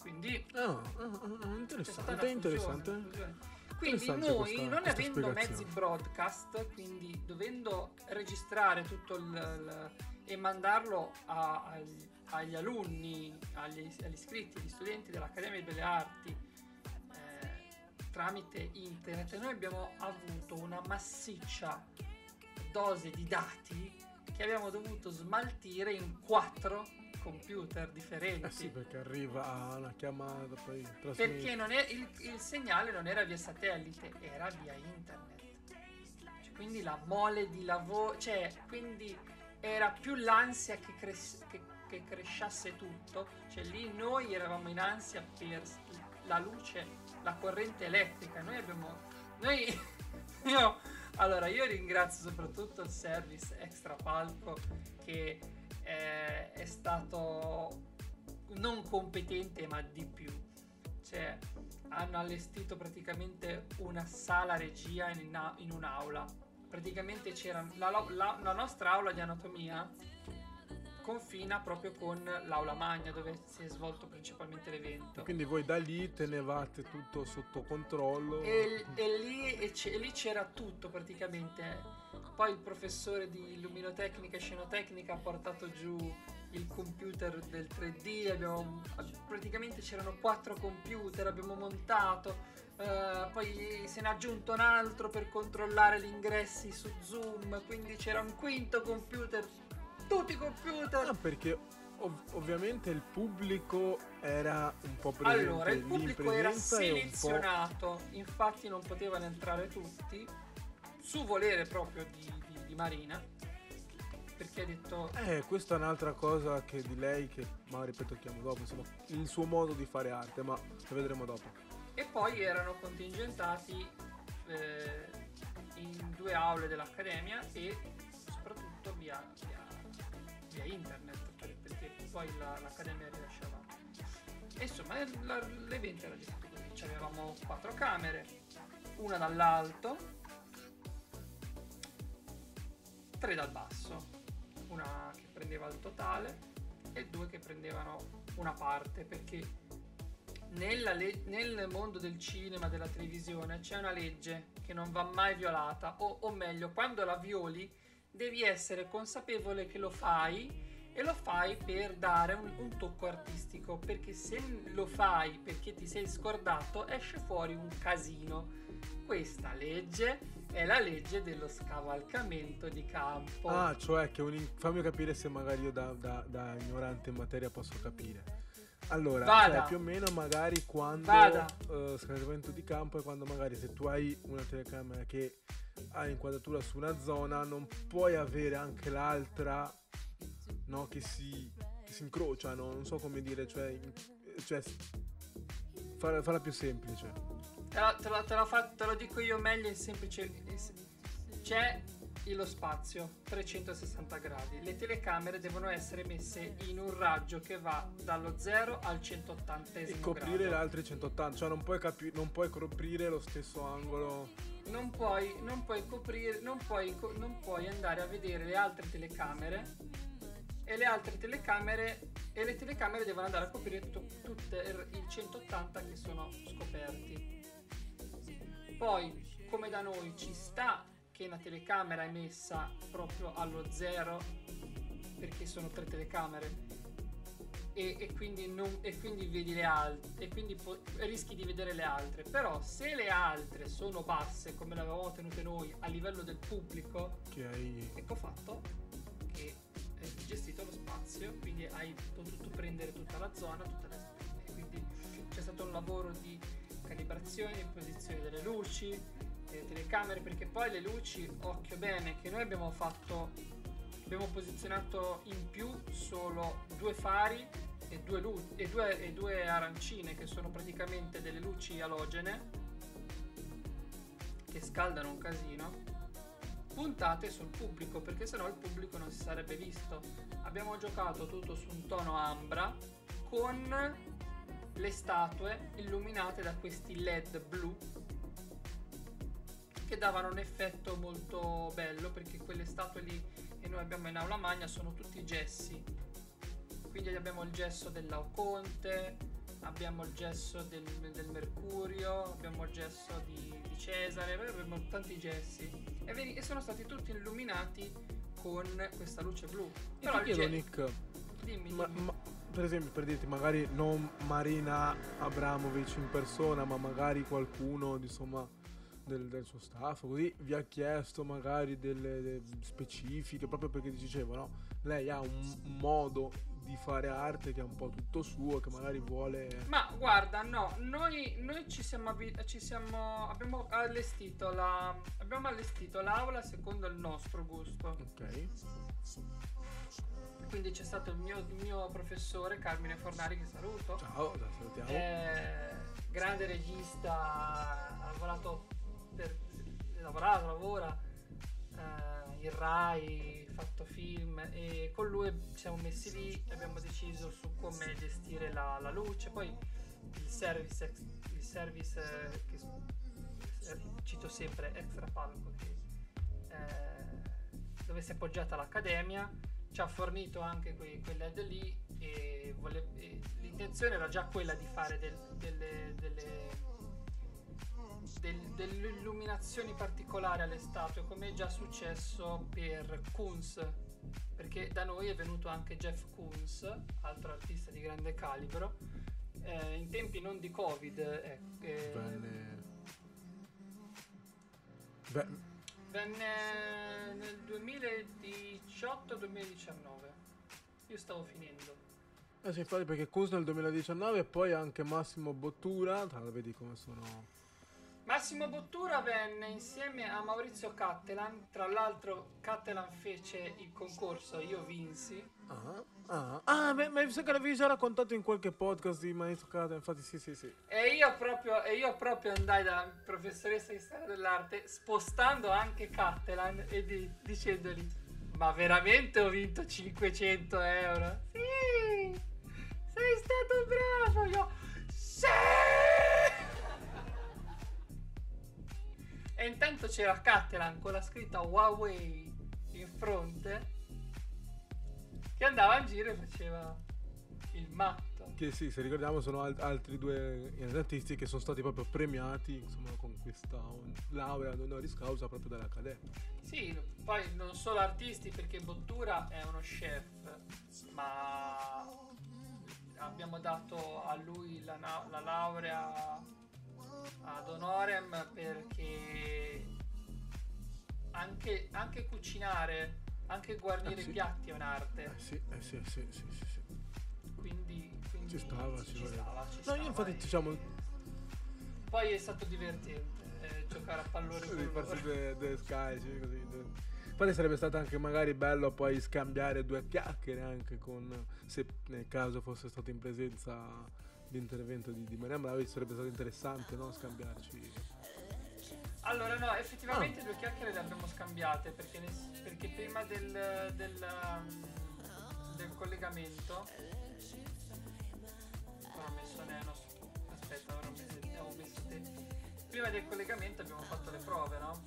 Quindi stata interessante, una interessante. fusione. Quindi Interessante noi, questa- non questa avendo mezzi broadcast, quindi dovendo registrare tutto il, il- e mandarlo a- agli, agli alunni, agli, agli iscritti, agli studenti dell'Accademia di Belle Arti eh, tramite internet, noi abbiamo avuto una massiccia dose di dati che abbiamo dovuto smaltire in quattro computer differenti. Eh sì, perché arriva una chiamata, poi trasmette. Perché non è, il, il segnale non era via satellite, era via internet. Cioè, quindi la mole di lavoro, cioè, quindi era più l'ansia che, cres- che- che cresciasse tutto. Cioè, lì noi eravamo in ansia per la luce, la corrente elettrica. Noi abbiamo. Noi. io, allora, io ringrazio soprattutto il service extra palco che eh, è stato non competente ma di più. Cioè, hanno allestito praticamente una sala regia in, in un'aula. Praticamente c'era la, la- la nostra aula di anatomia confina proprio con l'aula magna dove si è svolto principalmente l'evento. Quindi voi da lì tenevate tutto sotto controllo. E, e lì, e lì c'era tutto praticamente. Poi il professore di luminotecnica e scenotecnica ha portato giù il computer del 3D, abbiamo, praticamente c'erano quattro computer, abbiamo montato, eh, poi se ne è aggiunto un altro per controllare gli ingressi su Zoom, quindi c'era un quinto computer, tutti i computer. Ah, perché ov- ovviamente il pubblico era un po' presente Allora, il pubblico era selezionato, infatti non potevano entrare tutti, su volere proprio di, di- di Marina perché ha detto Eh, questa è un'altra cosa che di lei che magari poi tocchiamo dopo, insomma, il suo modo di fare arte, ma lo vedremo dopo. e poi erano contingentati eh, in due aule dell'Accademia e soprattutto via internet per- perché poi la- l'Accademia rilasciava. Insomma la- l'evento era così Ci avevamo quattro camere una dall'alto tre dal basso una che prendeva il totale e due che prendevano una parte perché le- nel mondo del cinema, della televisione, c'è una legge che non va mai violata, o, o meglio, quando la violi devi essere consapevole che lo fai e lo fai per dare un, un tocco artistico, perché se lo fai perché ti sei scordato esce fuori un casino. Questa legge è la legge dello scavalcamento di campo. Ah, cioè che un in- fammi capire se magari io da, da- da ignorante in materia posso capire. Allora, cioè, più o meno magari quando eh, scavalcamento di campo è quando magari se tu hai una telecamera che ha inquadratura su una zona non puoi avere anche l'altra no, che, si, che si incrociano, non so come dire, cioè, cioè farla, farla più semplice. Te, la- te la- te la fa- te lo dico io meglio in semplice. C'è lo spazio 360 gradi. Le telecamere devono essere messe in un raggio che va dallo 0 al 180 E coprire grado. l'altro 180, cioè non puoi, capi- non puoi coprire lo stesso angolo. Non puoi, non puoi coprire, non puoi, non puoi andare a vedere le altre telecamere e le altre telecamere e le telecamere devono andare a coprire tutto, tutte il il 180 che sono scoperti. Poi, come da noi ci sta che una telecamera è messa proprio allo zero perché sono tre telecamere e, e quindi, non, e quindi vedi le altre e quindi po- rischi di vedere le altre però se le altre sono basse come le avevamo tenute noi a livello del pubblico hai. ecco fatto hai gestito lo spazio quindi hai potuto prendere tutta la zona tutte le e quindi c'è stato un lavoro di calibrazione posizione delle luci delle telecamere perché poi le luci occhio bene che noi abbiamo fatto abbiamo posizionato in più solo due fari e due, lu- e due, e due arancine che sono praticamente delle luci alogene che scaldano un casino puntate sul pubblico perché sennò il pubblico non si sarebbe visto. Abbiamo giocato tutto su un tono ambra con le statue illuminate da questi led blu che davano un effetto molto bello perché quelle statue lì che noi abbiamo in aula magna sono tutti gessi. Quindi abbiamo il gesso del Laoconte abbiamo il gesso del, del Mercurio abbiamo il gesso di, di Cesare abbiamo tanti gessi e, vedi- e sono stati tutti illuminati con questa luce blu E però ti chiedo, Nick, dimmi, dimmi. ma- per esempio, per dirti, magari non Marina Abramovic in persona, ma magari qualcuno, insomma, del, del suo staff, così vi ha chiesto magari delle, delle specifiche, proprio perché ti dicevo, no? Lei ha un, un modo di fare arte che è un po' tutto suo, che magari vuole... Ma guarda, no, noi, noi ci siamo, ci siamo abbiamo allestito la abbiamo allestito l'aula secondo il nostro gusto. Ok. Quindi c'è stato il mio, il mio professore Carmine Fornari che saluto. Ciao, la salutiamo. Eh, grande regista, ha lavorato per ha lavorato, lavora eh, in Rai, fatto film e con lui ci siamo messi lì e abbiamo deciso su come gestire la, la luce. Poi il service, il service eh, che eh, cito sempre extra palco che, eh, dove si è appoggiata l'accademia ci ha fornito anche quei, quei led lì e, vole- e l'intenzione era già quella di fare del- delle, delle, del- delle illuminazioni particolari alle statue come è già successo per Kunz perché da noi è venuto anche Jeff Koons altro artista di grande calibro eh, in tempi non di covid eh, eh, Venne... Ve- Venne nel 2018-2019. Io stavo finendo. Eh sì, infatti perché Kunz nel 2019 e poi anche Massimo Bottura, tra l'altro vedi come sono... Massimo Bottura venne insieme a Maurizio Cattelan, tra l'altro Cattelan fece il concorso, io vinsi. Ah, ah, ah beh, ma mi sa che l'avevi già raccontato in qualche podcast di Maestro Cata, infatti sì, sì, sì. E io proprio, e io proprio andai dalla professoressa di storia dell'arte spostando anche Cattelan e di- dicendogli ma veramente ho vinto 500 euro? Sì! Sei stato bravo! Io E intanto c'era Cattelan con la scritta Huawei in fronte che andava in giro e faceva il matto. Che sì, se ricordiamo sono al- altri due artisti che sono stati proprio premiati, insomma, con questa laurea honoris causa proprio dall'Accademia. Sì, poi non solo artisti perché Bottura è uno chef, ma abbiamo dato a lui la, na- la laurea ad honorem perché anche, anche cucinare, anche guarnire Ah, sì. i piatti è un'arte. Eh sì, eh sì, sì, sì, sì, sì. Quindi, quindi Ci stava, ci ci stava, ci No, stava, io infatti e- diciamo Poi è stato divertente eh, giocare a pallone di con farsi due, due sky, sì, così. due- Poi sarebbe stato anche magari bello poi scambiare due chiacchiere anche con, se nel caso fosse stato in presenza l'intervento di, di Maria Bravi, sarebbe stato interessante, no? Scambiarci. Allora no, Ah. effettivamente due chiacchiere le abbiamo scambiate perché, ne- perché prima del, del, del collegamento ho messo Neno aspetta ora ho messo, ho messo te prima del collegamento abbiamo fatto le prove no?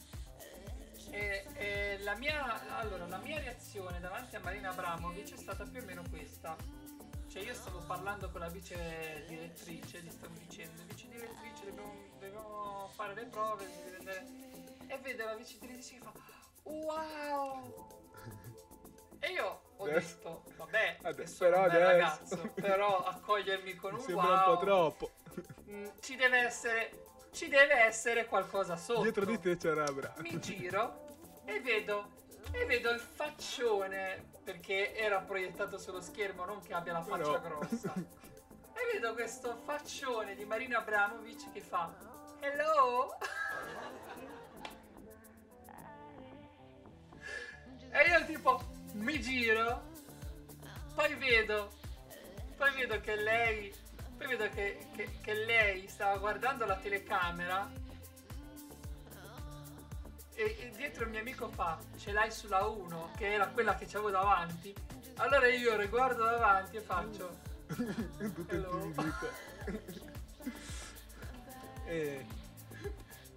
E, e la, mia, allora, la mia reazione davanti a Marina Abramovic è stata più o meno questa cioè io stavo parlando con la vice direttrice, gli stavo dicendo, vice direttrice dobbiamo, dobbiamo fare le prove, e vedo la vice direttrice che fa wow! E io ho detto, vabbè, adesso- però adesso- ragazzo, però accogliermi con un sembra wow, un po' troppo. mm, ci deve essere, ci deve essere qualcosa sotto Dietro di te c'era Bravi. mi giro e vedo e vedo il faccione perché era proiettato sullo schermo non che abbia la faccia Però- grossa. E vedo questo faccione di Marina Abramovic che fa hello? E io tipo mi giro poi vedo poi vedo che lei poi vedo che, che- che lei stava guardando la telecamera e, e dietro il mio amico fa ce l'hai sulla 1 che era quella che c'avevo davanti. Allora io riguardo davanti e faccio Tutto Hello. e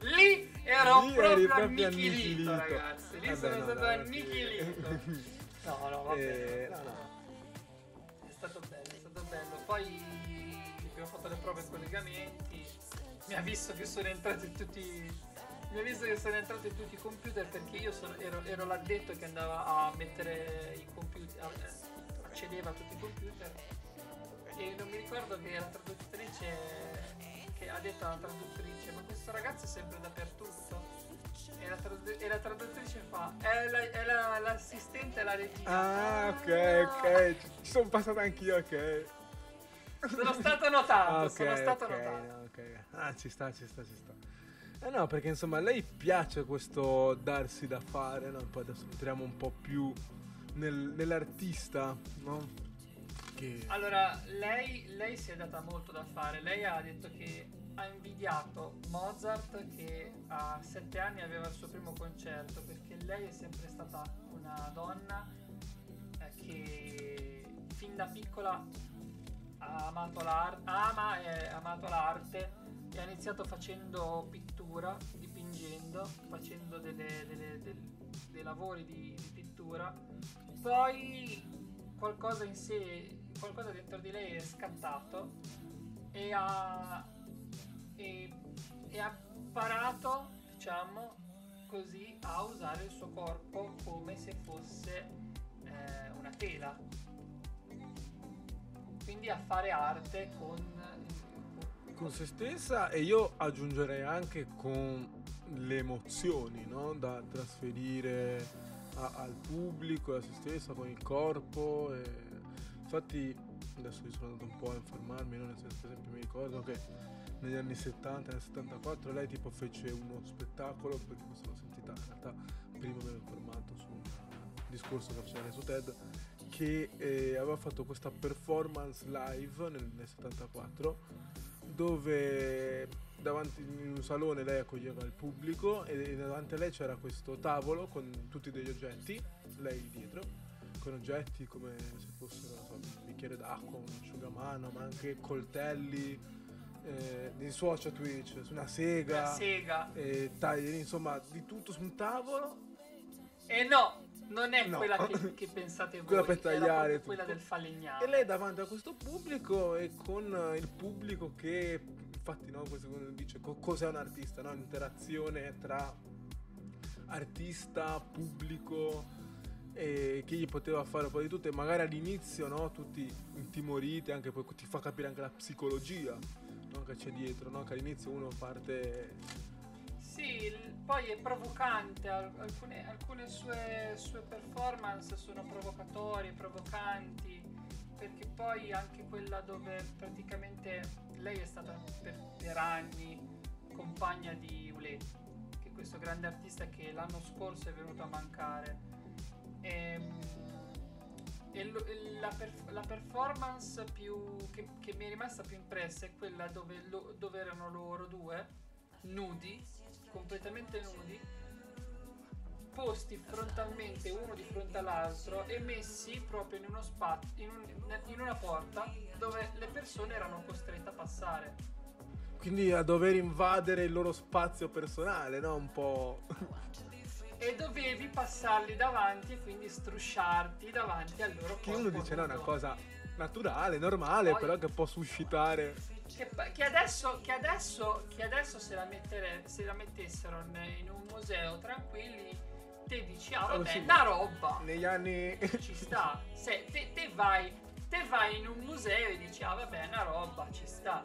lì ero Lì proprio proprio annichilito, annichilito. ragazzi. Lì Vabbè, sono no, stato dai, annichilito. No no vabbè Eh, no, no. è stato bello è stato bello. Poi abbiamo fatto le prove e collegamenti. Mi ha visto che sono entrati tutti mi ha visto che sono entrati tutti i computer perché io sono- ero, ero l'addetto che andava a mettere i computer accedeva a tutti i computer e non mi ricordo che la traduttrice che ha detto alla traduttrice ma questo ragazzo è sempre dappertutto e la, tradu- e la traduttrice fa è, la- è la- l'assistente alla regia Ah, ok, ok. Ci sono passato anch'io, ok. sono stato notato Ah, ok, sono stato ok, notato no, ok. Ah, ci sta, ci sta, ci sta. Eh no, perché insomma a lei piace questo darsi da fare, no? Poi adesso entriamo un po' più nel- nell'artista, no? Che... Allora, lei, lei si è data molto da fare. Lei ha detto che ha invidiato Mozart che a sette anni aveva il suo primo concerto perché lei è sempre stata una donna eh, che fin da piccola ha amato l'arte, ama e ha amato l'arte e ha iniziato facendo pittura, dipingendo, facendo delle- delle- del- dei lavori di, di pittura. Poi qualcosa in sé, qualcosa dentro di lei è scattato e ha, e, e ha imparato, diciamo così, a usare il suo corpo come se fosse eh, una tela. Quindi a fare arte con... con se stessa e io aggiungerei anche con le emozioni no? da trasferire a- al pubblico e a se stessa con il corpo e... infatti adesso sono andato un po' a informarmi no? nel senso per esempio mi ricordo che negli anni 70, nel 74, lei tipo fece uno spettacolo, perché mi sono sentita in realtà prima mi ero informato su un discorso che faceva su TED, che eh, aveva fatto questa performance live nel, nel 74 dove davanti in un salone lei accoglieva il pubblico e davanti a lei c'era questo tavolo con tutti degli oggetti, lei dietro, con oggetti come se fossero so, un bicchiere d'acqua, un asciugamano, ma anche coltelli, eh, di social Twitch, una sega, Una sega. eh, tagli, insomma di tutto su un tavolo. E no, non è No. quella che, che pensate voi, Quella per tagliare quella del falegname. E lei davanti a questo pubblico e con eh, il pubblico che infatti no, questo dice co- cos'è un artista, no? L'interazione tra artista, pubblico e che gli poteva fare un po' di tutto e magari all'inizio no, tutti intimoriti, anche poi ti fa capire anche la psicologia no, che c'è dietro, no? che all'inizio uno parte Sì, poi è provocante, al- alcune, alcune sue, sue performance sono provocatorie, provocanti, perché poi anche quella dove praticamente lei è stata per, per anni compagna di Ule, che è questo grande artista che l'anno scorso è venuto a mancare. Ehm, E, e la, perf- la performance più, che, che mi è rimasta più impressa è quella dove, lo- dove erano loro due, nudi, completamente nudi, posti frontalmente uno di fronte all'altro e messi proprio in uno spazio, in, un- in una porta dove le persone erano costrette a passare. quindi a dover invadere il loro spazio personale, no? Un po'. E dovevi passarli davanti e quindi strusciarti davanti al loro che corpo uno dice no, è una cosa naturale, normale, Poi- però che può suscitare. Che, che adesso, che adesso, che adesso se, la mettere- se la mettessero in un museo tranquilli, te dici, ah Oh, vabbè, sì. una roba, Negli anni. ci sta. Se te, te vai, te vai in un museo e dici, ah vabbè, una roba, ci sta.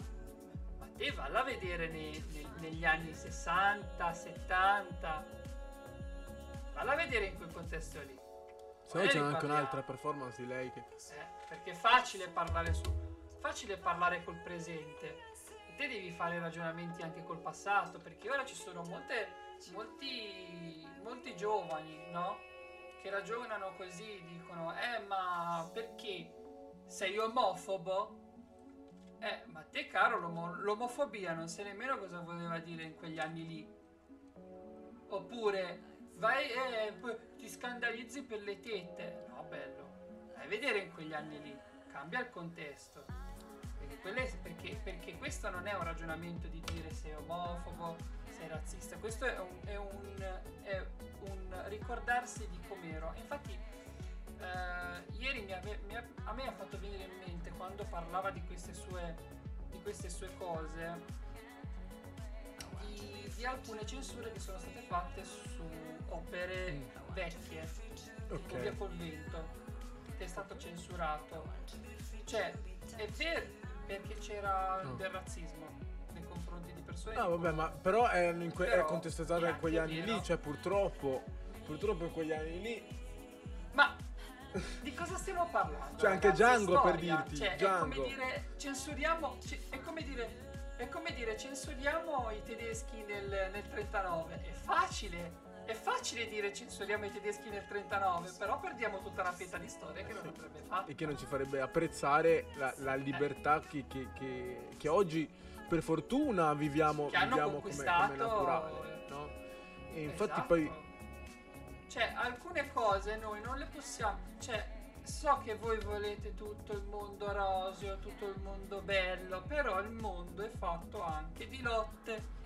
Ma te valla a vedere nei- nei- negli anni 60, 70. Valla a vedere in quel contesto lì. Se no c'è anche un'altra performance di lei che. Eh, perché è facile parlare su facile parlare col presente. E te devi fare ragionamenti anche col passato perché ora ci sono molte molti molti giovani no? Che ragionano così dicono eh ma perché? Sei omofobo? Eh ma te caro l'omo- l'omofobia non sai nemmeno cosa voleva dire in quegli anni lì. Oppure vai e p- ti scandalizzi per le tette. No bello vai a vedere in quegli anni lì cambia il contesto perché, quelle- perché- perché questo non è un ragionamento di dire sei omofobo sei razzista questo è un, è un- è un ricordarsi di com'ero. Infatti eh, ieri mi ave- mi a me ha fatto venire in mente quando parlava di queste sue di queste sue cose di, di alcune censure che sono state fatte su opere vecchie Ok. tipo Via col vento che è stato censurato. Cioè è vero perché c'era No. del razzismo nei confronti di persone No, Ah, vabbè, ma però è, que- è Però contestata è in quegli anni vero. lì, cioè purtroppo. Purtroppo in quegli anni lì. Ma di cosa stiamo parlando? Cioè, anche Django, per storia. dirti, Cioè, Django. è come dire censuriamo. ce- è come dire. È come dire censuriamo i tedeschi nel, nel 39. È facile. È facile dire censuriamo i tedeschi nel 39, però perdiamo tutta la fetta di storia che non avrebbe fatto. E che non ci farebbe apprezzare la, la libertà che, che- che- che oggi, per fortuna, viviamo, Che viviamo come, come naturale. No? E infatti Esatto. poi. Cioè, alcune cose noi non le possiamo. Cioè, so che voi volete tutto il mondo roseo, tutto il mondo bello, però il mondo è fatto anche di lotte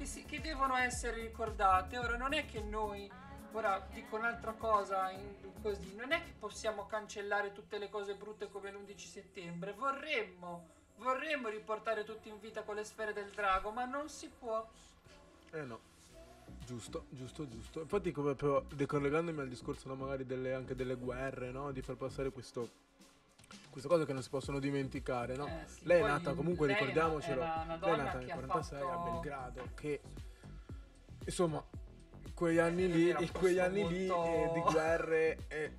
che, si- che devono essere ricordate. Ora, non è che noi. Ora dico un'altra cosa in- così, non è che possiamo cancellare tutte le cose brutte come l'11 settembre, vorremmo, vorremmo riportare tutti in vita con le sfere del drago, ma non si può. Eh no. Giusto, giusto, giusto. Infatti, come però, decollegandomi al discorso no, magari delle, anche delle guerre, no? Di far passare questo. Queste cose che non si possono dimenticare, no? Eh, sì. Lei è nata comunque, ricordiamocelo. lei è nata nel ha 46 a fatto- Belgrado. Che insomma, quegli anni lì, Era un in quegli anni lì molto- eh, di guerre. eh,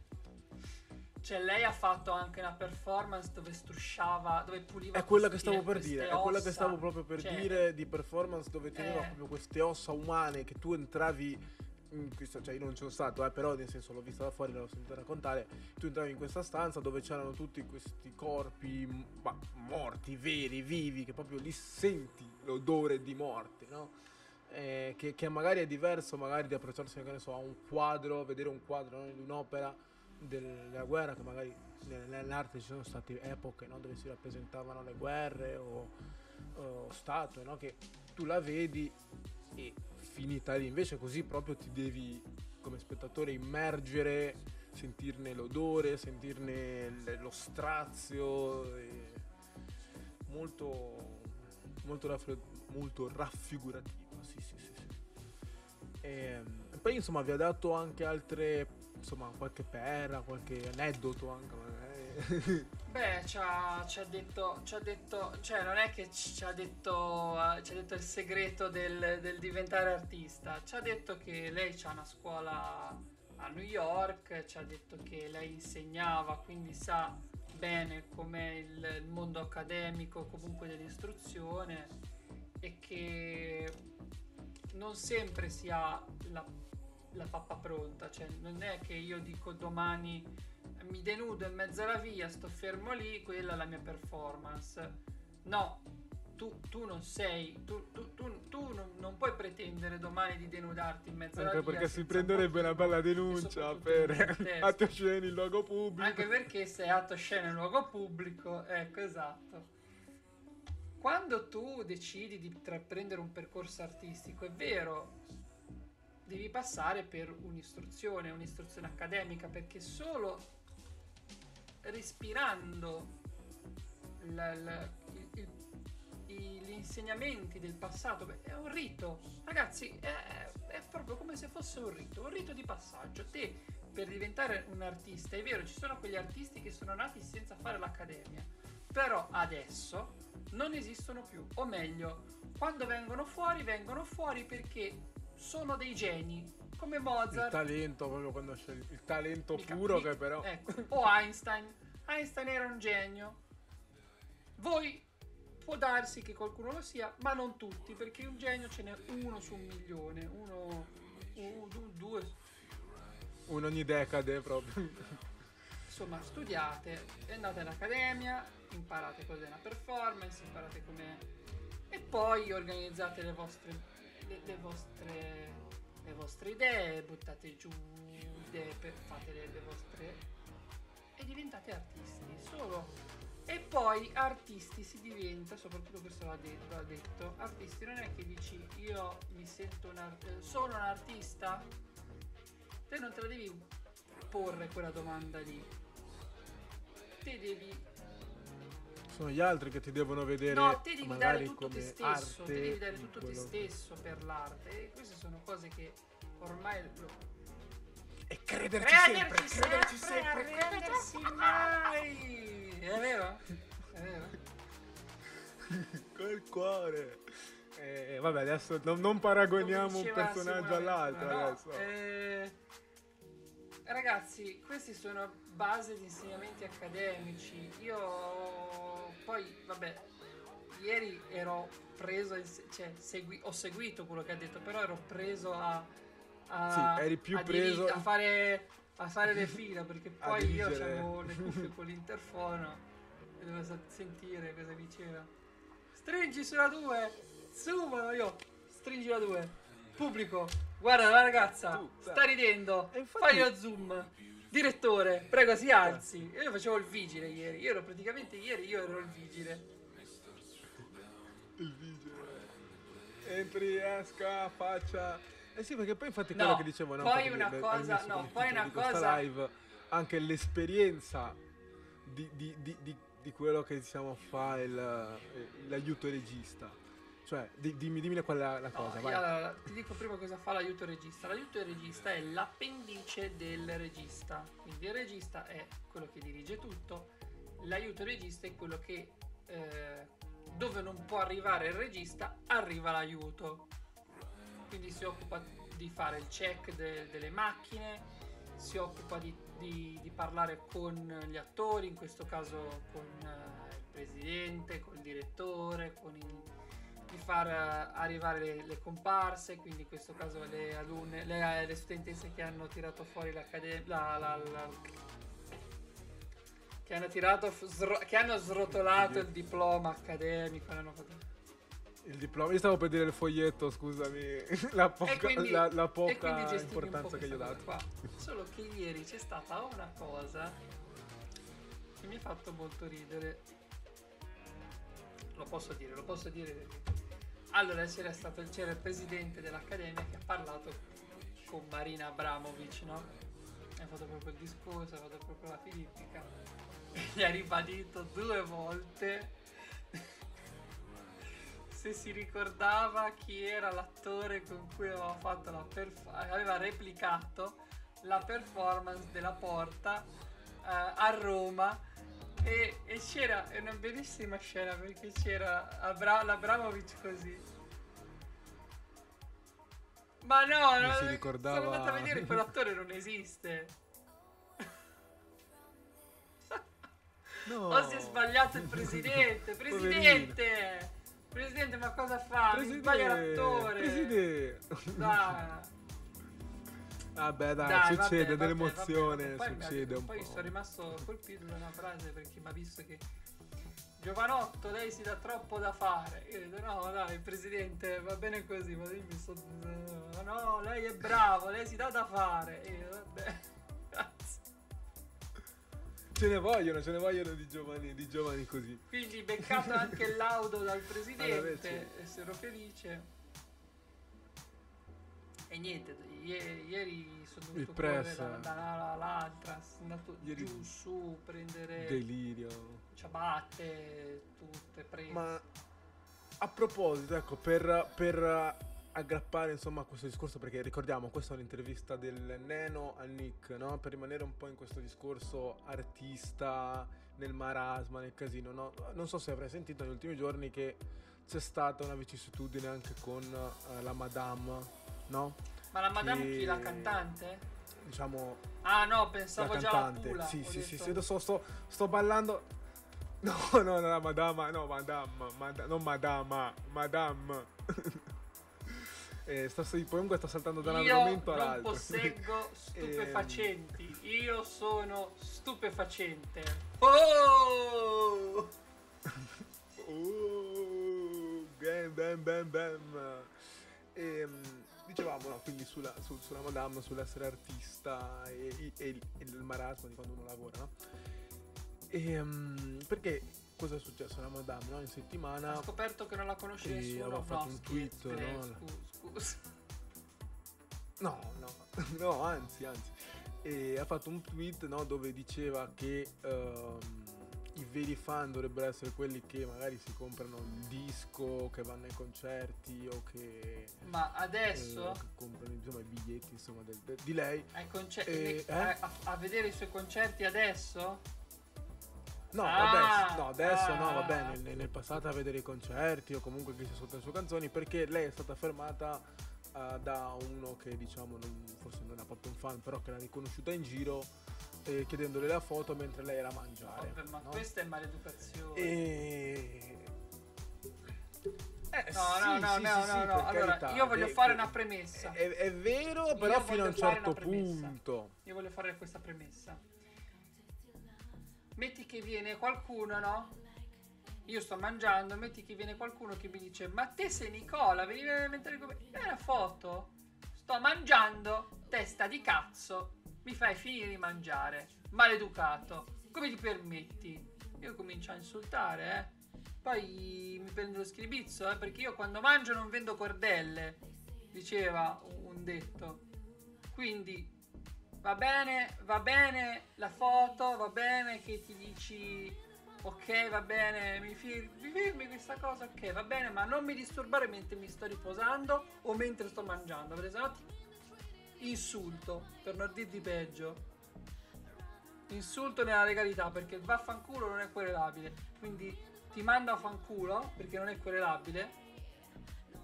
Cioè, lei ha fatto anche una performance dove strusciava, dove puliva. È quella che stavo per dire, è quella che ossa. stavo proprio per Cioè, dire di performance dove teneva eh. proprio queste ossa umane che tu entravi in questa, cioè io non ci sono stato, eh, però nel senso l'ho vista da fuori, l'ho sentita raccontare, tu entravi in questa stanza dove c'erano tutti questi corpi ma, morti, veri, vivi, che proprio lì senti l'odore di morte, no? Eh, che, che magari è diverso magari di approcciarsi so, a un quadro, vedere un quadro no, di un'opera del- della guerra, che magari nel- nell'arte ci sono state epoche no, dove si rappresentavano le guerre o, o statue, no, che tu la vedi e finita lì, invece così proprio ti devi come spettatore immergere, sentirne l'odore, sentirne lo strazio, molto, molto, raffre- molto raffigurativo, sì sì sì. sì. E, e poi insomma vi ha dato anche altre, insomma qualche perla, qualche aneddoto anche. Beh, ci ha, ci ha detto, ci ha detto, cioè non è che ci ci ha detto, eh, ci ha detto il segreto del, del diventare artista, ci ha detto che lei ha una scuola a New York, ci ha detto che lei insegnava, quindi sa bene com'è il, il mondo accademico, comunque dell'istruzione e che non sempre si ha la, la pappa pronta, cioè non è che io dico domani mi denudo in mezzo alla via, sto fermo lì, quella è la mia performance. No, tu, tu non sei, tu, tu- tu- non, non puoi pretendere domani di denudarti in mezzo alla Anche via. perché si prenderebbe un una bella denuncia per atti osceni in luogo pubblico. Anche perché sei atto scena in luogo pubblico, ecco esatto. Quando tu decidi di intraprendere un percorso artistico, è vero, devi passare per un'istruzione, un'istruzione accademica, perché solo respirando la- la- il- i- gli insegnamenti del passato, è un rito, ragazzi, è, è proprio come se fosse un rito, un rito di passaggio. Te per diventare un artista, è vero, ci sono quegli artisti che sono nati senza fare l'accademia, però adesso non esistono più, o meglio, quando vengono fuori, vengono fuori perché sono dei geni, come Il Mozart, talento, proprio quando scegli il talento Mica- puro mi- che però... ecco, o Einstein. Einstein era un genio. Voi può darsi che qualcuno lo sia, ma non tutti, perché un genio ce n'è uno su un milione, uno, u- du- due. Un ogni decade proprio. Insomma, studiate, andate all'accademia, imparate cos'è una performance, imparate come e poi organizzate le vostre le, le vostre le vostre idee, buttate giù idee, per, fate le, le vostre e diventate artisti, solo e poi artisti si diventa, soprattutto questo l'ha detto, l'ha detto artisti non è che dici io mi sento un ar- eh, sono un artista, te non te la devi porre quella domanda lì. Te devi Sono gli altri che ti devono vedere No, te devi dare tutto te stesso, te devi dare tutto te stesso per l'arte. E queste sono cose che ormai. E crederci, Crederci sempre, crederci sempre, sempre. arrendersi mai! È vero? È vero? Col cuore. Eh, vabbè, adesso non, non paragoniamo un personaggio all'altro no, adesso. eh, ragazzi, questi sono base di insegnamenti accademici. Io poi, vabbè, ieri ero preso, cioè segui- ho seguito quello che ha detto, però ero preso a, a- Sì, eri più a preso- a fare, a fare le fila perché poi io avevo le cuffie con l'interfono e dovevo sentire cosa diceva. Stringi sulla 2, sumano io, stringi la 2. Pubblico, guarda la ragazza, Tu, sta ridendo, infatti- fai lo zoom. Direttore, prego si alzi. Io facevo il vigile ieri, io ero praticamente ieri, io ero il vigile. Il vigile. Entri, esca, faccia. Eh sì, perché poi infatti No, quello che dicevo, no? poi una cosa- no, poi una cosa- live anche l'esperienza di, di- di- di- di quello che diciamo fa il, eh, l'aiuto regista. Cioè, di- dimmi, dimmi qual è la No, cosa, vai. allora, ti dico prima cosa fa l'aiuto regista. L'aiuto regista è l'appendice del regista. Quindi il regista è quello che dirige tutto, l'aiuto regista è quello che eh, dove non può arrivare il regista, arriva l'aiuto. Quindi si occupa di fare il check de- delle macchine, si occupa di, di- di parlare con gli attori, in questo caso con eh, il presidente, con il direttore, con il- di far eh, arrivare le, le comparse, quindi in questo caso le alunne, le, le studentesse che hanno tirato fuori l'accademia, la, la- la- che hanno tirato, sro- che hanno srotolato il diploma accademico, hanno fatto- Il diploma. Io stavo per dire il foglietto, scusami. La poca, quindi, la, la poca importanza po' che gli ho dato. qua. Solo che ieri c'è stata una cosa che mi ha fatto molto ridere. Lo posso dire, lo posso dire. Allora c'era stato c'era il presidente dell'accademia che ha parlato con Marina Abramovic, no? Ha fatto proprio il discorso, ha fatto proprio la filippica. Gli ha ribadito due volte se si ricordava chi era l'attore con cui aveva fatto la perf- aveva replicato la performance della porta eh, a Roma e, e c'era è una bellissima scena perché c'era Abra- l'Abramovic così. Ma no, Mi no si ricordava- sono andato a vedere quell'attore non esiste. No. o si è sbagliato il presidente presidente! Presidente ma cosa fa? Mi sbaglia l'attore. Presidente. dai Vabbè, dai, Dai, succede vabbè, dell'emozione, vabbè, succede un Poi po'. sono rimasto colpito da una frase perché mi ha visto che Giovanotto, lei si dà troppo da fare. Io dico, no, dai, presidente, va bene così, ma io mi sto... No, lei è bravo, lei si dà da fare. Io, vabbè, grazie. Ce ne vogliono, ce ne vogliono di giovani, di giovani così. Quindi beccato anche il laudo dal presidente, e sarò felice. E niente, ie- ieri sono dovuto correre da, da all'altra, sono andato Ieri- giù, su, prendere Delirio. ciabatte, tutte prese. Ma a proposito, ecco, per, per aggrappare insomma a questo discorso, perché ricordiamo, questa è un'intervista del Neno a Nick, no? Per rimanere un po' in questo discorso artista, nel marasma, nel casino, no? Non so se avrai sentito negli ultimi giorni che c'è stata una vicissitudine anche con eh, la Madame, no? Ma la Madame che- chi? La cantante? Diciamo Ah no, la pensavo già la cantante. Pula. sì, sì, sì, sì, adesso sto, sto ballando. No, no, no, la madama, no, madame, mada- non madama, madame. eh, sto, comunque sto saltando da un Io argomento non all'altro. posseggo Ehm. stupefacenti. Io sono stupefacente. Oh! Oh, bam, bam, bam, bam. Ehm, dicevamo, no, quindi sulla, su- sulla madame, sull'essere artista e, e il, e il marasma di quando uno lavora, no? Ehm, perché cosa è successo alla madame, no? In settimana... Ho scoperto che non la conosce Sì, nessuno. aveva fatto no, un tweet, no? scu- Scusa. No, no, no, anzi, anzi. E ha fatto un tweet no, dove diceva che ehm, i veri fan dovrebbero essere quelli che magari si comprano il disco, che vanno ai concerti o che, Ma eh, adesso che comprano insomma, i biglietti insomma, del- del- di lei. ai concer- Eh, ne- eh? a, a vedere i suoi concerti adesso? No, Ah, vabbè, no, adesso no, ah. vabbè, nel, nel passato a vedere i concerti o comunque che si ascolta le sue canzoni perché lei è stata fermata eh, da uno che diciamo non- forse non era proprio un fan, però che l'ha riconosciuta in giro eh, chiedendole la foto mentre lei era a mangiare. Ma no? questa è maleducazione. E... Eh, No, sì, no, no, sì, no, sì, no, no. Allora, carità, io voglio che- fare che- una premessa. È, è vero, Io però fino a un certo punto. Io voglio fare questa premessa. Metti che viene qualcuno, no? Io sto mangiando, metti che viene qualcuno che mi dice Ma te sei Nicola, venivi a mettere come... È una foto. Sto mangiando, testa di cazzo. Mi fai finire di mangiare. Maleducato. Come ti permetti? Io comincio a insultare, eh. Poi mi prendo lo scribizzo, eh, perché io quando mangio non vendo cordelle, diceva un detto. Quindi va bene, va bene la foto, va bene che ti dici ok, va bene, mi, fir- mi firmi questa cosa, ok, va bene, ma non mi disturbare mentre mi sto riposando o mentre sto mangiando, perché sennò ti insulto, per non dirti peggio. Insulto nella legalità perché il vaffanculo non è querelabile. Quindi ti mando a fanculo perché non è querelabile.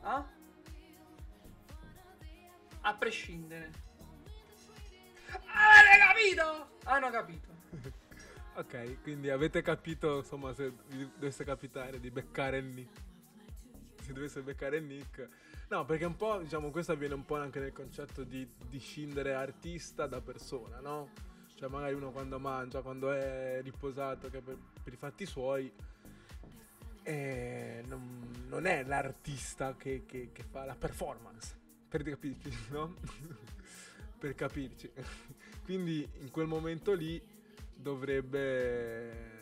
Ah? A prescindere. Ah, capito? Hanno capito. Ok, quindi avete capito, insomma, se vi dovesse capitare di beccare il Nick. Se dovesse beccare il Nick. No, perché un po', diciamo, questo avviene un po' anche nel concetto di, scindere artista da persona, no? Cioè, magari uno quando mangia, quando è riposato, che per, per i fatti suoi, eh, non, non è l'artista che, che- che fa la performance, per capirci, no? per capirci. Quindi in quel momento lì dovrebbe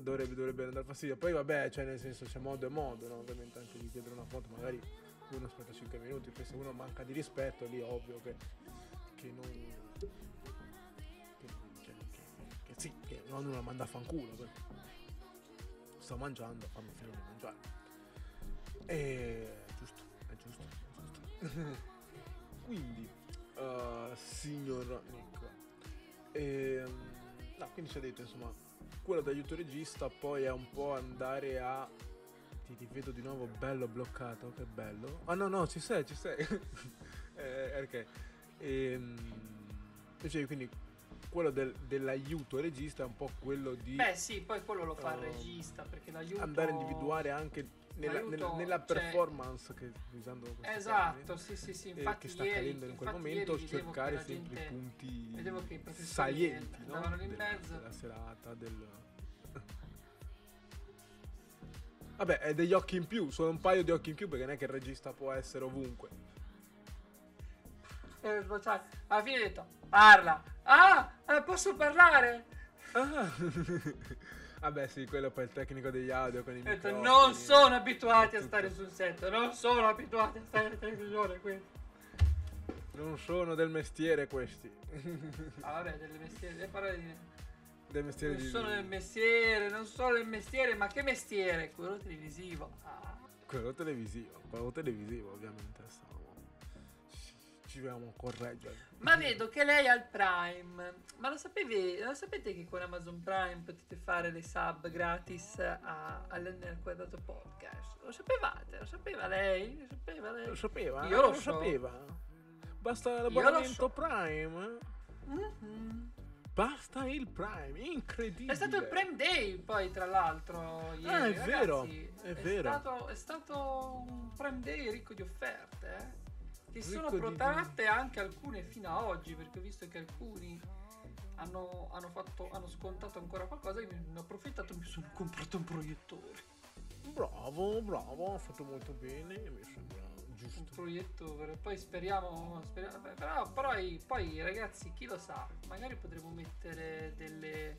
dovrebbe, dovrebbe andare fastidio. Poi vabbè, cioè nel senso c'è modo e modo, no? Ovviamente anche di chiedere una foto, magari uno aspetta 5 minuti, poi se uno manca di rispetto lì è ovvio che, che non... Che, che- che- che sì, che non uno manda a fanculo. Sto mangiando, fammi finire di mangiare. E giusto, è giusto, è giusto. Quindi, uh, signor Nick, ehm, no, quindi ci ha detto, insomma, quello d'aiuto regista poi è un po' andare a... Ti rivedo di nuovo bello bloccato, che bello. Ah no, no, ci sei, ci sei. eh, ok. Ehm, dicevi, quindi quello del- dell'aiuto regista è un po' quello di Beh sì, poi quello lo fa il Oh. regista perché l'aiuto... andare a individuare anche nella, nella- nella cioè- performance che usando questo Esatto, termine, sì sì sì, eh, infatti che sta ieri, accadendo in quel momento cercare sempre i gente- punti i salienti no? andavano lì in del- mezzo. della serata del vabbè è degli occhi in più sono un paio di occhi in più perché non è che il regista può essere ovunque E cioè, alla fine ho detto, parla. Ah, eh, posso parlare? ah. vabbè sì quello poi è il tecnico degli audio con i detto, non sono abituati a stare sul set, non sono abituati a stare in televisione qui. non sono del mestiere questi Ah, vabbè, delle mestiere, delle parole di... del mestiere Non di sono del mestiere, non sono del mestiere, ma che mestiere? Quello televisivo. Ah. Quello televisivo, quello televisivo ovviamente stavamo- ci, dobbiamo correggere. Ma vedo che lei ha il Prime. Ma lo, sapevi, lo sapete che con Amazon Prime potete fare le sub gratis a, all'N al quadrato podcast? Lo sapevate? Lo sapeva lei? Lo sapeva lei? Lo sapeva? Io lo lo so. sapeva? Basta l'abbonamento so. Prime? Mhm. Basta il Prime, incredibile. È stato il Prime Day poi tra l'altro ieri, Ah, è ragazzi. vero, è vero. Stato, è stato un Prime Day ricco di offerte, eh, Che Ricco sono di- protratte anche alcune fino a oggi, perché ho visto che alcuni hanno, hanno fatto, hanno scontato ancora qualcosa, io ne ho approfittato e mi sono comprato un proiettore. Bravo, bravo, ha fatto molto bene, mi sembra Un giusto. proiettore, poi speriamo, speriamo beh, però poi, poi ragazzi, chi lo sa, magari potremo mettere delle...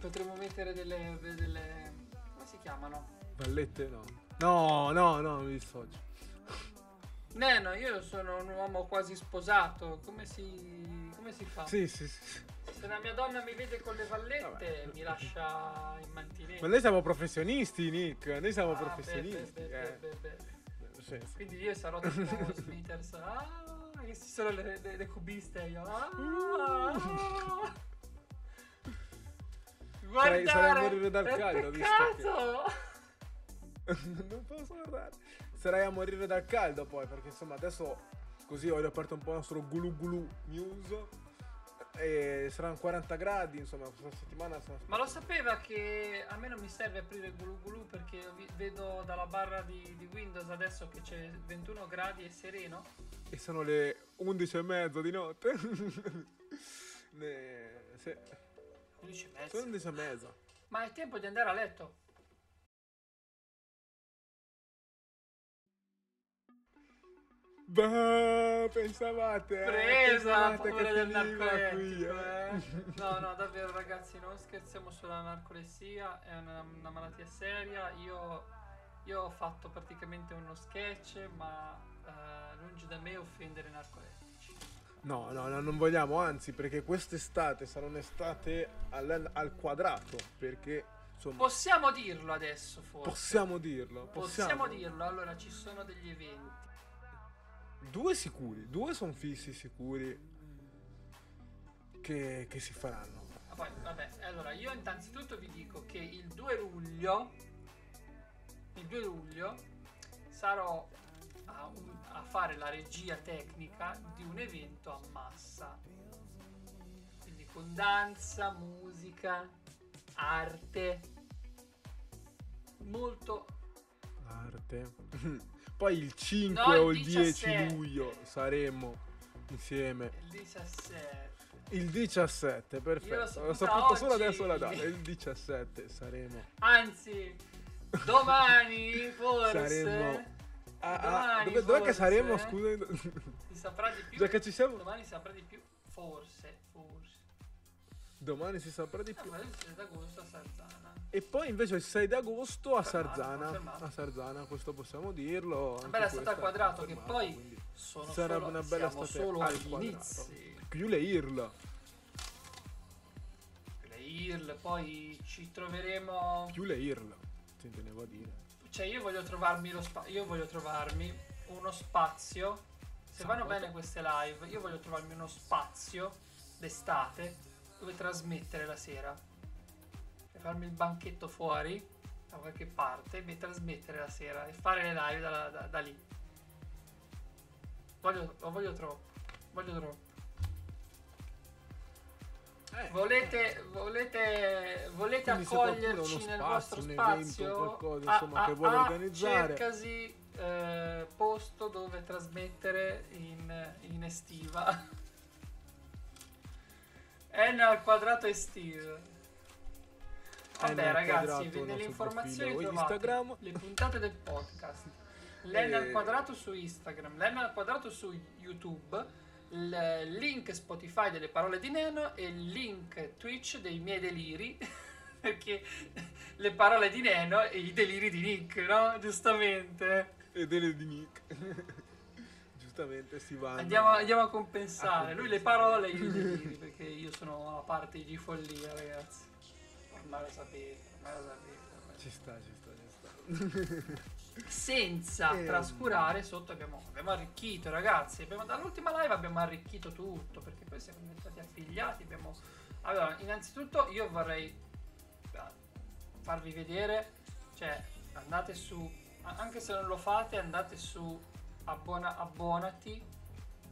Potremmo mettere delle, delle... come si chiamano? Vallette no. No, no, no, mi dissocio. Neno, io sono un uomo quasi sposato, come si, come si fa? Sì, sì, sì. Se la mia donna mi vede con le vallette Vabbè. mi lascia in mantinello. Ma noi siamo professionisti, Nick. Noi siamo Ah, professionisti. beh, beh, eh. beh, beh, beh. Quindi io sarò tipo Smithers. Ah, che ci sono le, le, le cubiste io. Ah, Sarai- guardare, sarai a morire dal caldo, visto peccato. non posso guardare. Sarai a morire dal caldo poi, perché insomma adesso così ho riaperto un po' il nostro gulu gulu news. E saranno 40 gradi, insomma, questa settimana sono Ma lo sapeva che a me non mi serve aprire gulu gulu perché vedo dalla barra di, di Windows adesso che c'è 21 gradi e sereno. E sono le 11 e mezza di notte. Ne- sì. 11 e Sono mezza. 11 e mezza. Ma è tempo di andare a letto. Beh, pensavate, eh, Presa la pensavate paura che del narcoletico, qui, eh. No, no, davvero ragazzi, non scherziamo sulla narcolessia, è una, una malattia seria. Io, io ho fatto praticamente uno sketch, ma eh, lungi da me offendere i narcoletici. No, no, no, non vogliamo, anzi, perché quest'estate sarà un'estate al, al quadrato, perché insomma Possiamo dirlo adesso, forse. possiamo dirlo, Possiamo possiamo, dirlo, allora ci sono degli eventi. Due sicuri, due sono fissi sicuri che, che si faranno. Ah, Poi, vabbè, allora io innanzitutto vi dico che il 2 luglio, il 2 luglio sarò a, un- a fare la regia tecnica di un evento a massa. Quindi con danza, musica, arte. Molto Arte. Poi il 5 No, il o il 10 17. luglio saremo insieme. il 17. Il 17, Io l'ho perfetto. Ho saputa saputo solo adesso la data. Il 17 saremo. Anzi, domani forse Saremo. Ah, ah, Domani, dove, dov'è che forse. saremo? Scusa. si saprà di più. Già che ci siamo. Domani si saprà di più. Forse, forse. Domani si saprà di Ah, più. poi il 6 d'agosto a Sarzana. E poi invece il 6 d'agosto a Confermato, Sarzana. A Sarzana, questo possiamo dirlo. anche bella questa al quadrato, che poi Sono Sarebbe solo, una bella estate solo agli inizi. Più le IRL. Le IRL, poi ci troveremo. Più le IRL. Ti tenevo a dire. Cioè, io voglio trovarmi lo spa- io voglio trovarmi uno spazio. Se vanno bene queste live, io voglio trovarmi uno spazio d'estate dove trasmettere la sera. Farmi il banchetto fuori da qualche parte e trasmettere la sera e fare le live da, da- da lì. Voglio, lo voglio troppo. Voglio troppo. Eh, Volete, volete, volete ha accoglierci nel spazio, vostro spazio? qualcosa, insomma, ah, che vuole organizzare. Cercasi eh, posto dove trasmettere in, in estiva. N al quadrato estive. Vabbè ragazzi, nelle informazioni trovate Instagram. le puntate del podcast. L'N al Eh. quadrato su Instagram, l'N al quadrato su YouTube, il link Spotify delle parole di Neno e il link Twitch dei miei deliri. Perché le parole di Neno e i deliri di Nick, no? Giustamente. E delle di Nick. Giustamente si vanno. Andiamo, andiamo a compensare. A Lui le parole e io i deliri, perché io sono a parte di follia, ragazzi. Ormai lo sapete, ormai lo sapete. Ci sta, ci sta, ci sta. senza Ehm. trascurare sotto abbiamo, abbiamo arricchito ragazzi abbiamo, dall'ultima live abbiamo arricchito tutto perché poi siamo diventati affiliati abbiamo allora innanzitutto io vorrei eh, farvi vedere cioè andate su anche se non lo fate andate su abbona, abbonati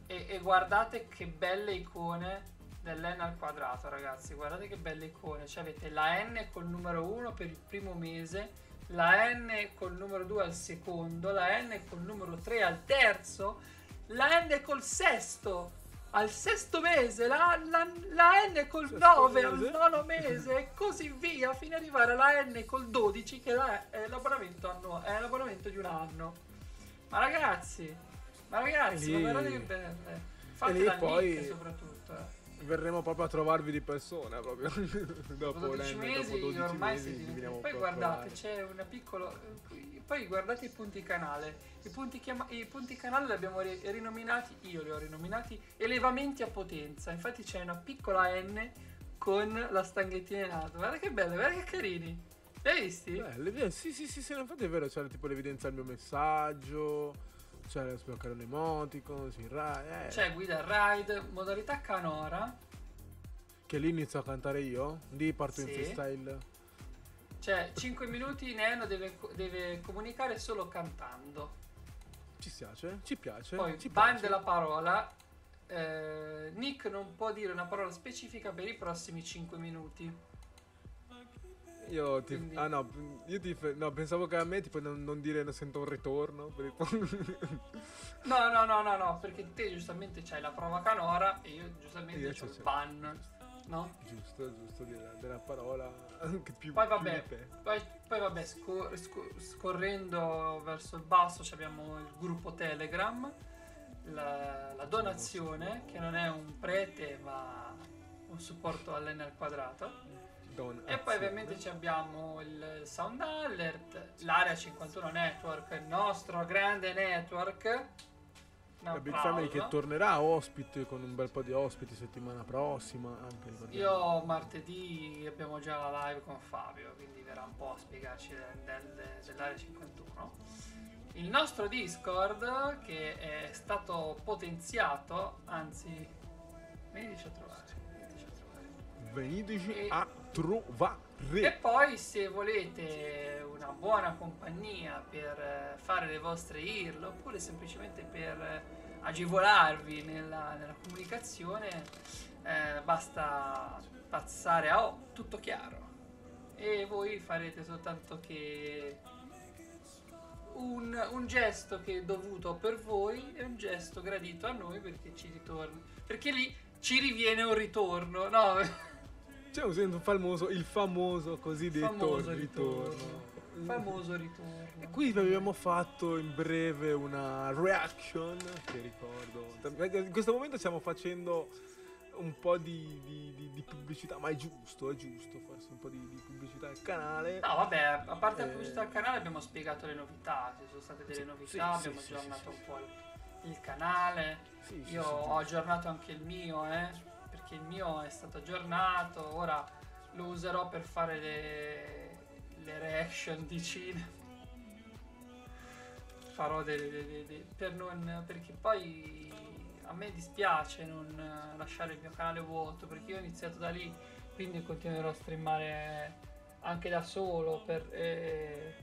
e, e guardate che belle icone dell'N al quadrato ragazzi guardate che belle icone cioè avete la N col numero 1 per il primo mese la N col numero 2 al secondo, la N col numero 3 al terzo, la N col sesto al sesto mese, la, la- la N col Sesto 9 al nono mese e così via fino ad arrivare alla N col 12 che è, l'abbonamento, annu- è l'abbonamento di un anno. Ma ragazzi, ma ragazzi, E ma guardate che belle. Fate lì la poi- soprattutto. Verremo proprio a trovarvi di persona proprio. dopo 12 l'N, mesi dopo 12 ormai mesi si poi a guardate trovare. c'è una piccola poi guardate i punti canale i punti, chiama- i punti canale li abbiamo ri- rinominati io li ho rinominati elevamenti a potenza infatti c'è una piccola N con la stanghettina in alto guarda che bella guarda che carini li hai visti? Belle, beh, sì, sì, sì, sì, infatti è vero, c'è tipo l'evidenza del mio messaggio, c'è sbloccare un emoticon, si ra- eh, c'è guida ride modalità canora che lì inizio a cantare io, lì parto in Sì. freestyle. cioè 5 minuti Neno deve, deve comunicare solo cantando Ci piace? Ci piace? Poi ci ban piace. della parola. eh, Nick non può dire una parola specifica per i prossimi 5 minuti. Io ti... quindi- Ah no, io ti... No, pensavo che a me tipo non, non dire non sento un ritorno. No, no, no, no, no, perché te giustamente c'hai la prova canora e io giustamente Io ho c'ho- il ban. No? giusto, giusto della, della parola anche più... Poi più vabbè, te. poi, poi vabbè, scor- scor- scorrendo verso il basso abbiamo il gruppo Telegram, la, la donazione, che non è un prete ma un supporto all'N al quadrato. Don E poi ovviamente ci abbiamo il Sound Alert, l'Area 51 Network, il nostro grande network. Un La Big applauso. Family che tornerà ospite con un bel po' di ospiti settimana prossima. Anche. Io martedì abbiamo già la live con Fabio, quindi verrà un po' a spiegarci del- del- dell'Area 51. Il nostro Discord che è stato potenziato, anzi, veniteci a trovare. veniteci a trovare. Veniteci E- a trovare. E poi se volete una buona compagnia per eh, fare le vostre IRL oppure semplicemente per eh, agevolarvi nella, nella comunicazione, eh, basta passare a O, tutto chiaro. E voi farete soltanto che un, un gesto che è dovuto per voi e un gesto gradito a noi perché ci ritorna. Perché lì ci riviene un ritorno, no? C'è un famoso, il famoso cosiddetto Famoso ritorno. ritorno. Famoso ritorno. E qui abbiamo fatto in breve una reaction, che ricordo. In questo momento stiamo facendo un po' di, di- di- di pubblicità, ma è giusto, è giusto farsi un po' di, pubblicità al canale. No, vabbè, a parte la Eh. pubblicità al canale abbiamo spiegato le novità, ci sono state delle Sì, novità, sì, abbiamo sì, aggiornato un po' il, il canale. Io ho aggiornato anche il mio, eh, perché il mio è stato aggiornato, ora lo userò per fare le, le reaction di cinema. Farò delle, delle- delle- per non, perché poi a me dispiace non lasciare il mio canale vuoto, perché io ho iniziato da lì, quindi continuerò a streamare anche da solo. Per, eh,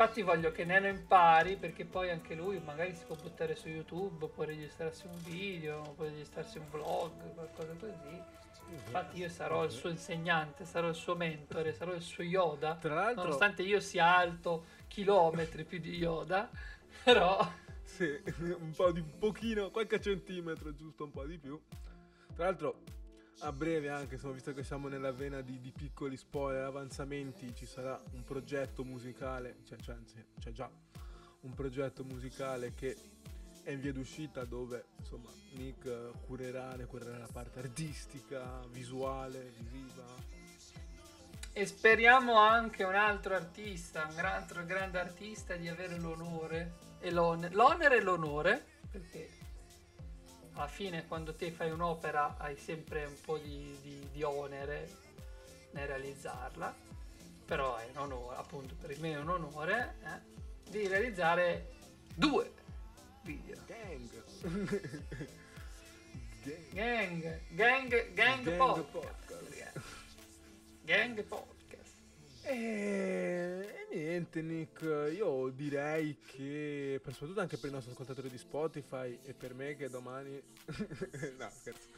Infatti voglio che Neno impari perché poi anche lui magari si può buttare su YouTube, può registrarsi un video, può registrarsi un vlog, qualcosa così. Infatti io sarò il suo insegnante, sarò il suo mentore, sarò il suo Yoda. Tra l'altro, Nonostante io sia alto chilometri più di Yoda, però sì, un po' di un pochino, qualche centimetro, giusto un po' di più. Tra l'altro, a breve anche, insomma, visto che siamo nella vena di, di piccoli spoiler, avanzamenti, ci sarà un progetto musicale, cioè, cioè, anzi, c'è già un progetto musicale che è in via d'uscita dove, insomma, Nick eh, curerà, ne curerà la parte artistica, visuale, visiva. E speriamo anche un altro artista, un altro grande artista di avere l'onore e l'on- l'onere e l'onore, perché alla fine quando te fai un'opera hai sempre un po' di, di- di onere nel realizzarla, però è un onore, appunto per me è un onore eh, di realizzare due video. Gang! Gang! Gang, gang, gang, Gang podcast. podcast. Gang podcast. E, niente Nick, io direi che per, soprattutto anche per i nostri ascoltatori di Spotify e per me che domani no scherzo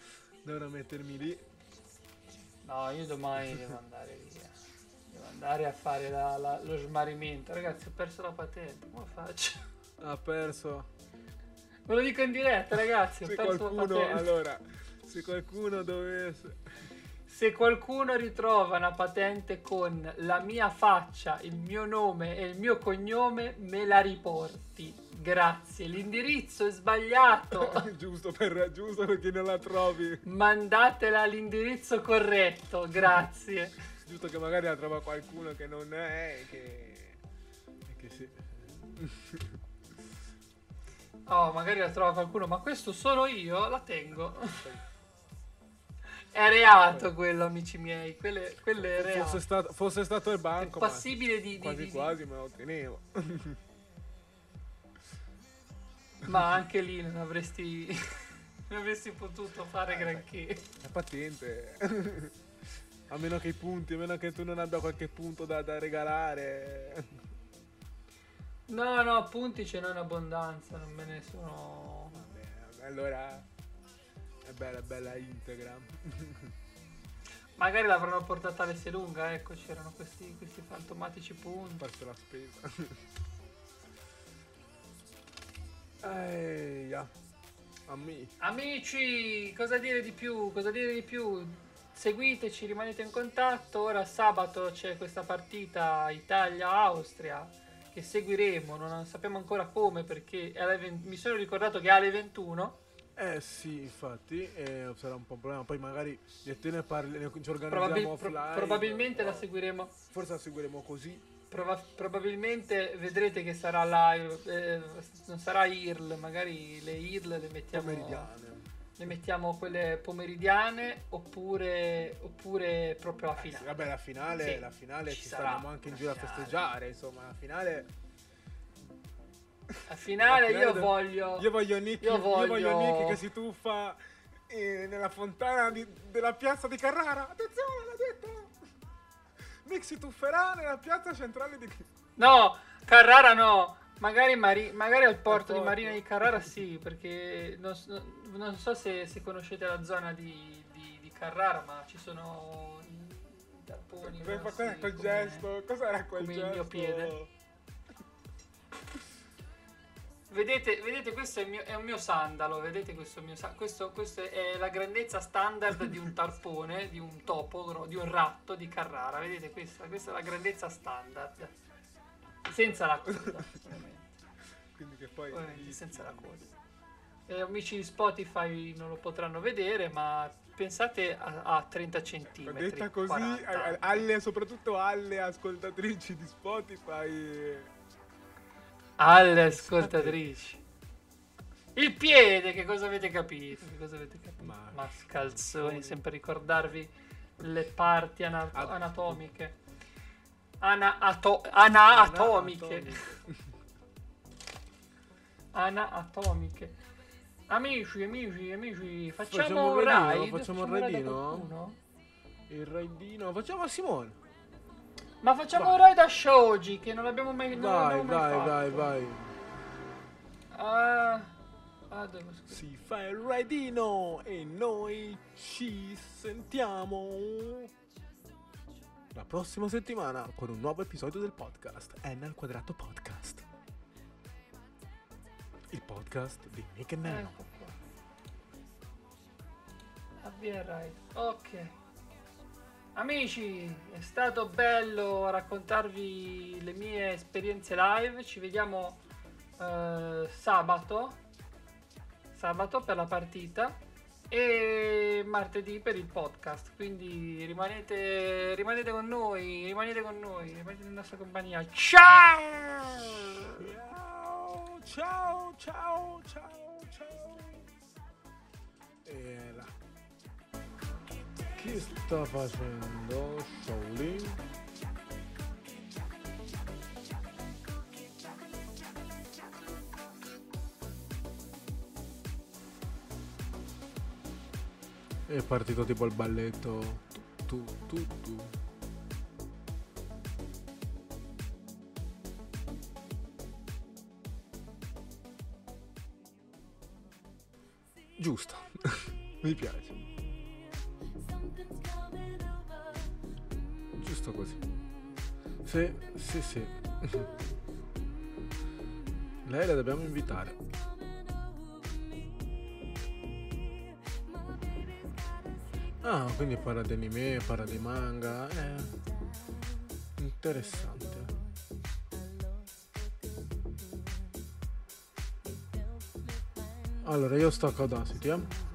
dovrò mettermi lì No, io domani devo andare via. Devo andare a fare la- la- lo smarrimento. Ragazzi, ho perso la patente. Come faccio? ha perso Ve lo dico in diretta, ragazzi. Ho se perso la qualcuno patente. allora se qualcuno dovesse Se qualcuno ritrova una patente con la mia faccia, il mio nome e il mio cognome, me la riporti. Grazie. L'indirizzo è sbagliato. giusto per giusto perché non la trovi Mandatela all'indirizzo corretto. Grazie. giusto che magari la trova qualcuno che non è che che sì Oh, magari la trova qualcuno, ma questo sono io, la tengo. È reato quello, amici miei. Quelle, quello è reato. fosse stato, fosse stato il È banco ma passibile di, di- quasi di- quasi me lo tenevo Ma anche lì non avresti, non avresti potuto fare granché. La patente. a meno che i punti, a meno che tu non abbia qualche punto da, da regalare. No, no, punti ce n'è in abbondanza, non me ne sono... Vabbè, allora è bella, bella integra. Magari l'avranno portata all'S lunga, ecco, c'erano questi, questi fantomatici punti. Farsi la spesa. Eia. A me. Amici, cosa dire di più? Cosa dire di più? Seguiteci, rimanete in contatto. Ora sabato c'è questa partita Italia-Austria che seguiremo. Non sappiamo ancora come perché è alle 20 mi sono ricordato che è alle 21. Eh sì, infatti, eh, sarà un po' un problema. Poi magari te ne parli, ne ci organizziamo Probabil- pro- offline. probabilmente la seguiremo. Forse la seguiremo così. Prova- probabilmente vedrete che sarà live, eh, non sarà IRL, magari le IRL le mettiamo, Pomeridiane. le mettiamo quelle pomeridiane oppure, oppure proprio a Eh finale. vabbè, la finale, Sì, la finale ci ci sarà anche in giro a festeggiare. Insomma, la finale. A finale io voglio... Io voglio Nicky, Io io voglio... voglio- Nicky che si tuffa eh, nella fontana di- della piazza di Carrara. Attenzione, l'ha detto! Mick si tufferà nella piazza centrale di... No, Carrara no. Magari, Mari- magari al porto Al di. Marina di Carrara sì, perché non, so- non so se, se conoscete la zona di, di- di Carrara, ma ci sono i tapponi. Fa grossi quel, gesto, cos'era quel come il gesto? mio piede. Vedete, vedete, questo è, mio- è un mio sandalo, vedete questo, mio questo, questo è la grandezza standard di un tarpone, di un topo, di un ratto di Carrara, vedete questa, questa è la grandezza standard, senza la coda, Quindi che poi... ovviamente senza la coda. E amici di Spotify non lo potranno vedere, ma pensate a, a 30 centimetri. Detta così, 40. a- a- alle, soprattutto alle ascoltatrici di Spotify... alle ascoltatrici. Il piede, che cosa avete capito? Che cosa avete capito? Ma- Ma scalzoni, sempre ricordarvi le parti ana- anatomiche. Ana- ato- anaatomiche. Anaatomiche. Amici, amici, amici, facciamo, Facciamo un raid. Facciamo un un raidino? Il raidino... Facciamo a Simone. Ma facciamo Vai. un raid a Shoji, che non l'abbiamo mai, non Vai, mai vai, fatto. vai, vai. Ah, ah, scrivere. Si fa il raidino e noi ci sentiamo la prossima settimana con un nuovo episodio del podcast N al quadrato podcast. Il podcast di Nick e Nello. Ecco. Avvia il raid. Ok. Amici, è stato bello raccontarvi le mie esperienze live. Ci vediamo eh, sabato. Sabato per la partita. E martedì per il podcast. Quindi rimanete, rimanete con noi. Rimanete con noi. Rimanete in nostra compagnia. Ciao! Ciao, ciao, ciao, ciao, ciao. E là. Chi sta facendo Shaolin? È partito tipo il balletto. Tu, tu, tu, tu. Giusto. Mi piace. Giusto così. Sì, sì, sì. Lei la dobbiamo invitare. Ah, quindi parla di anime, parla di manga. Eh. Interessante. Allora, io sto a Audacity, eh.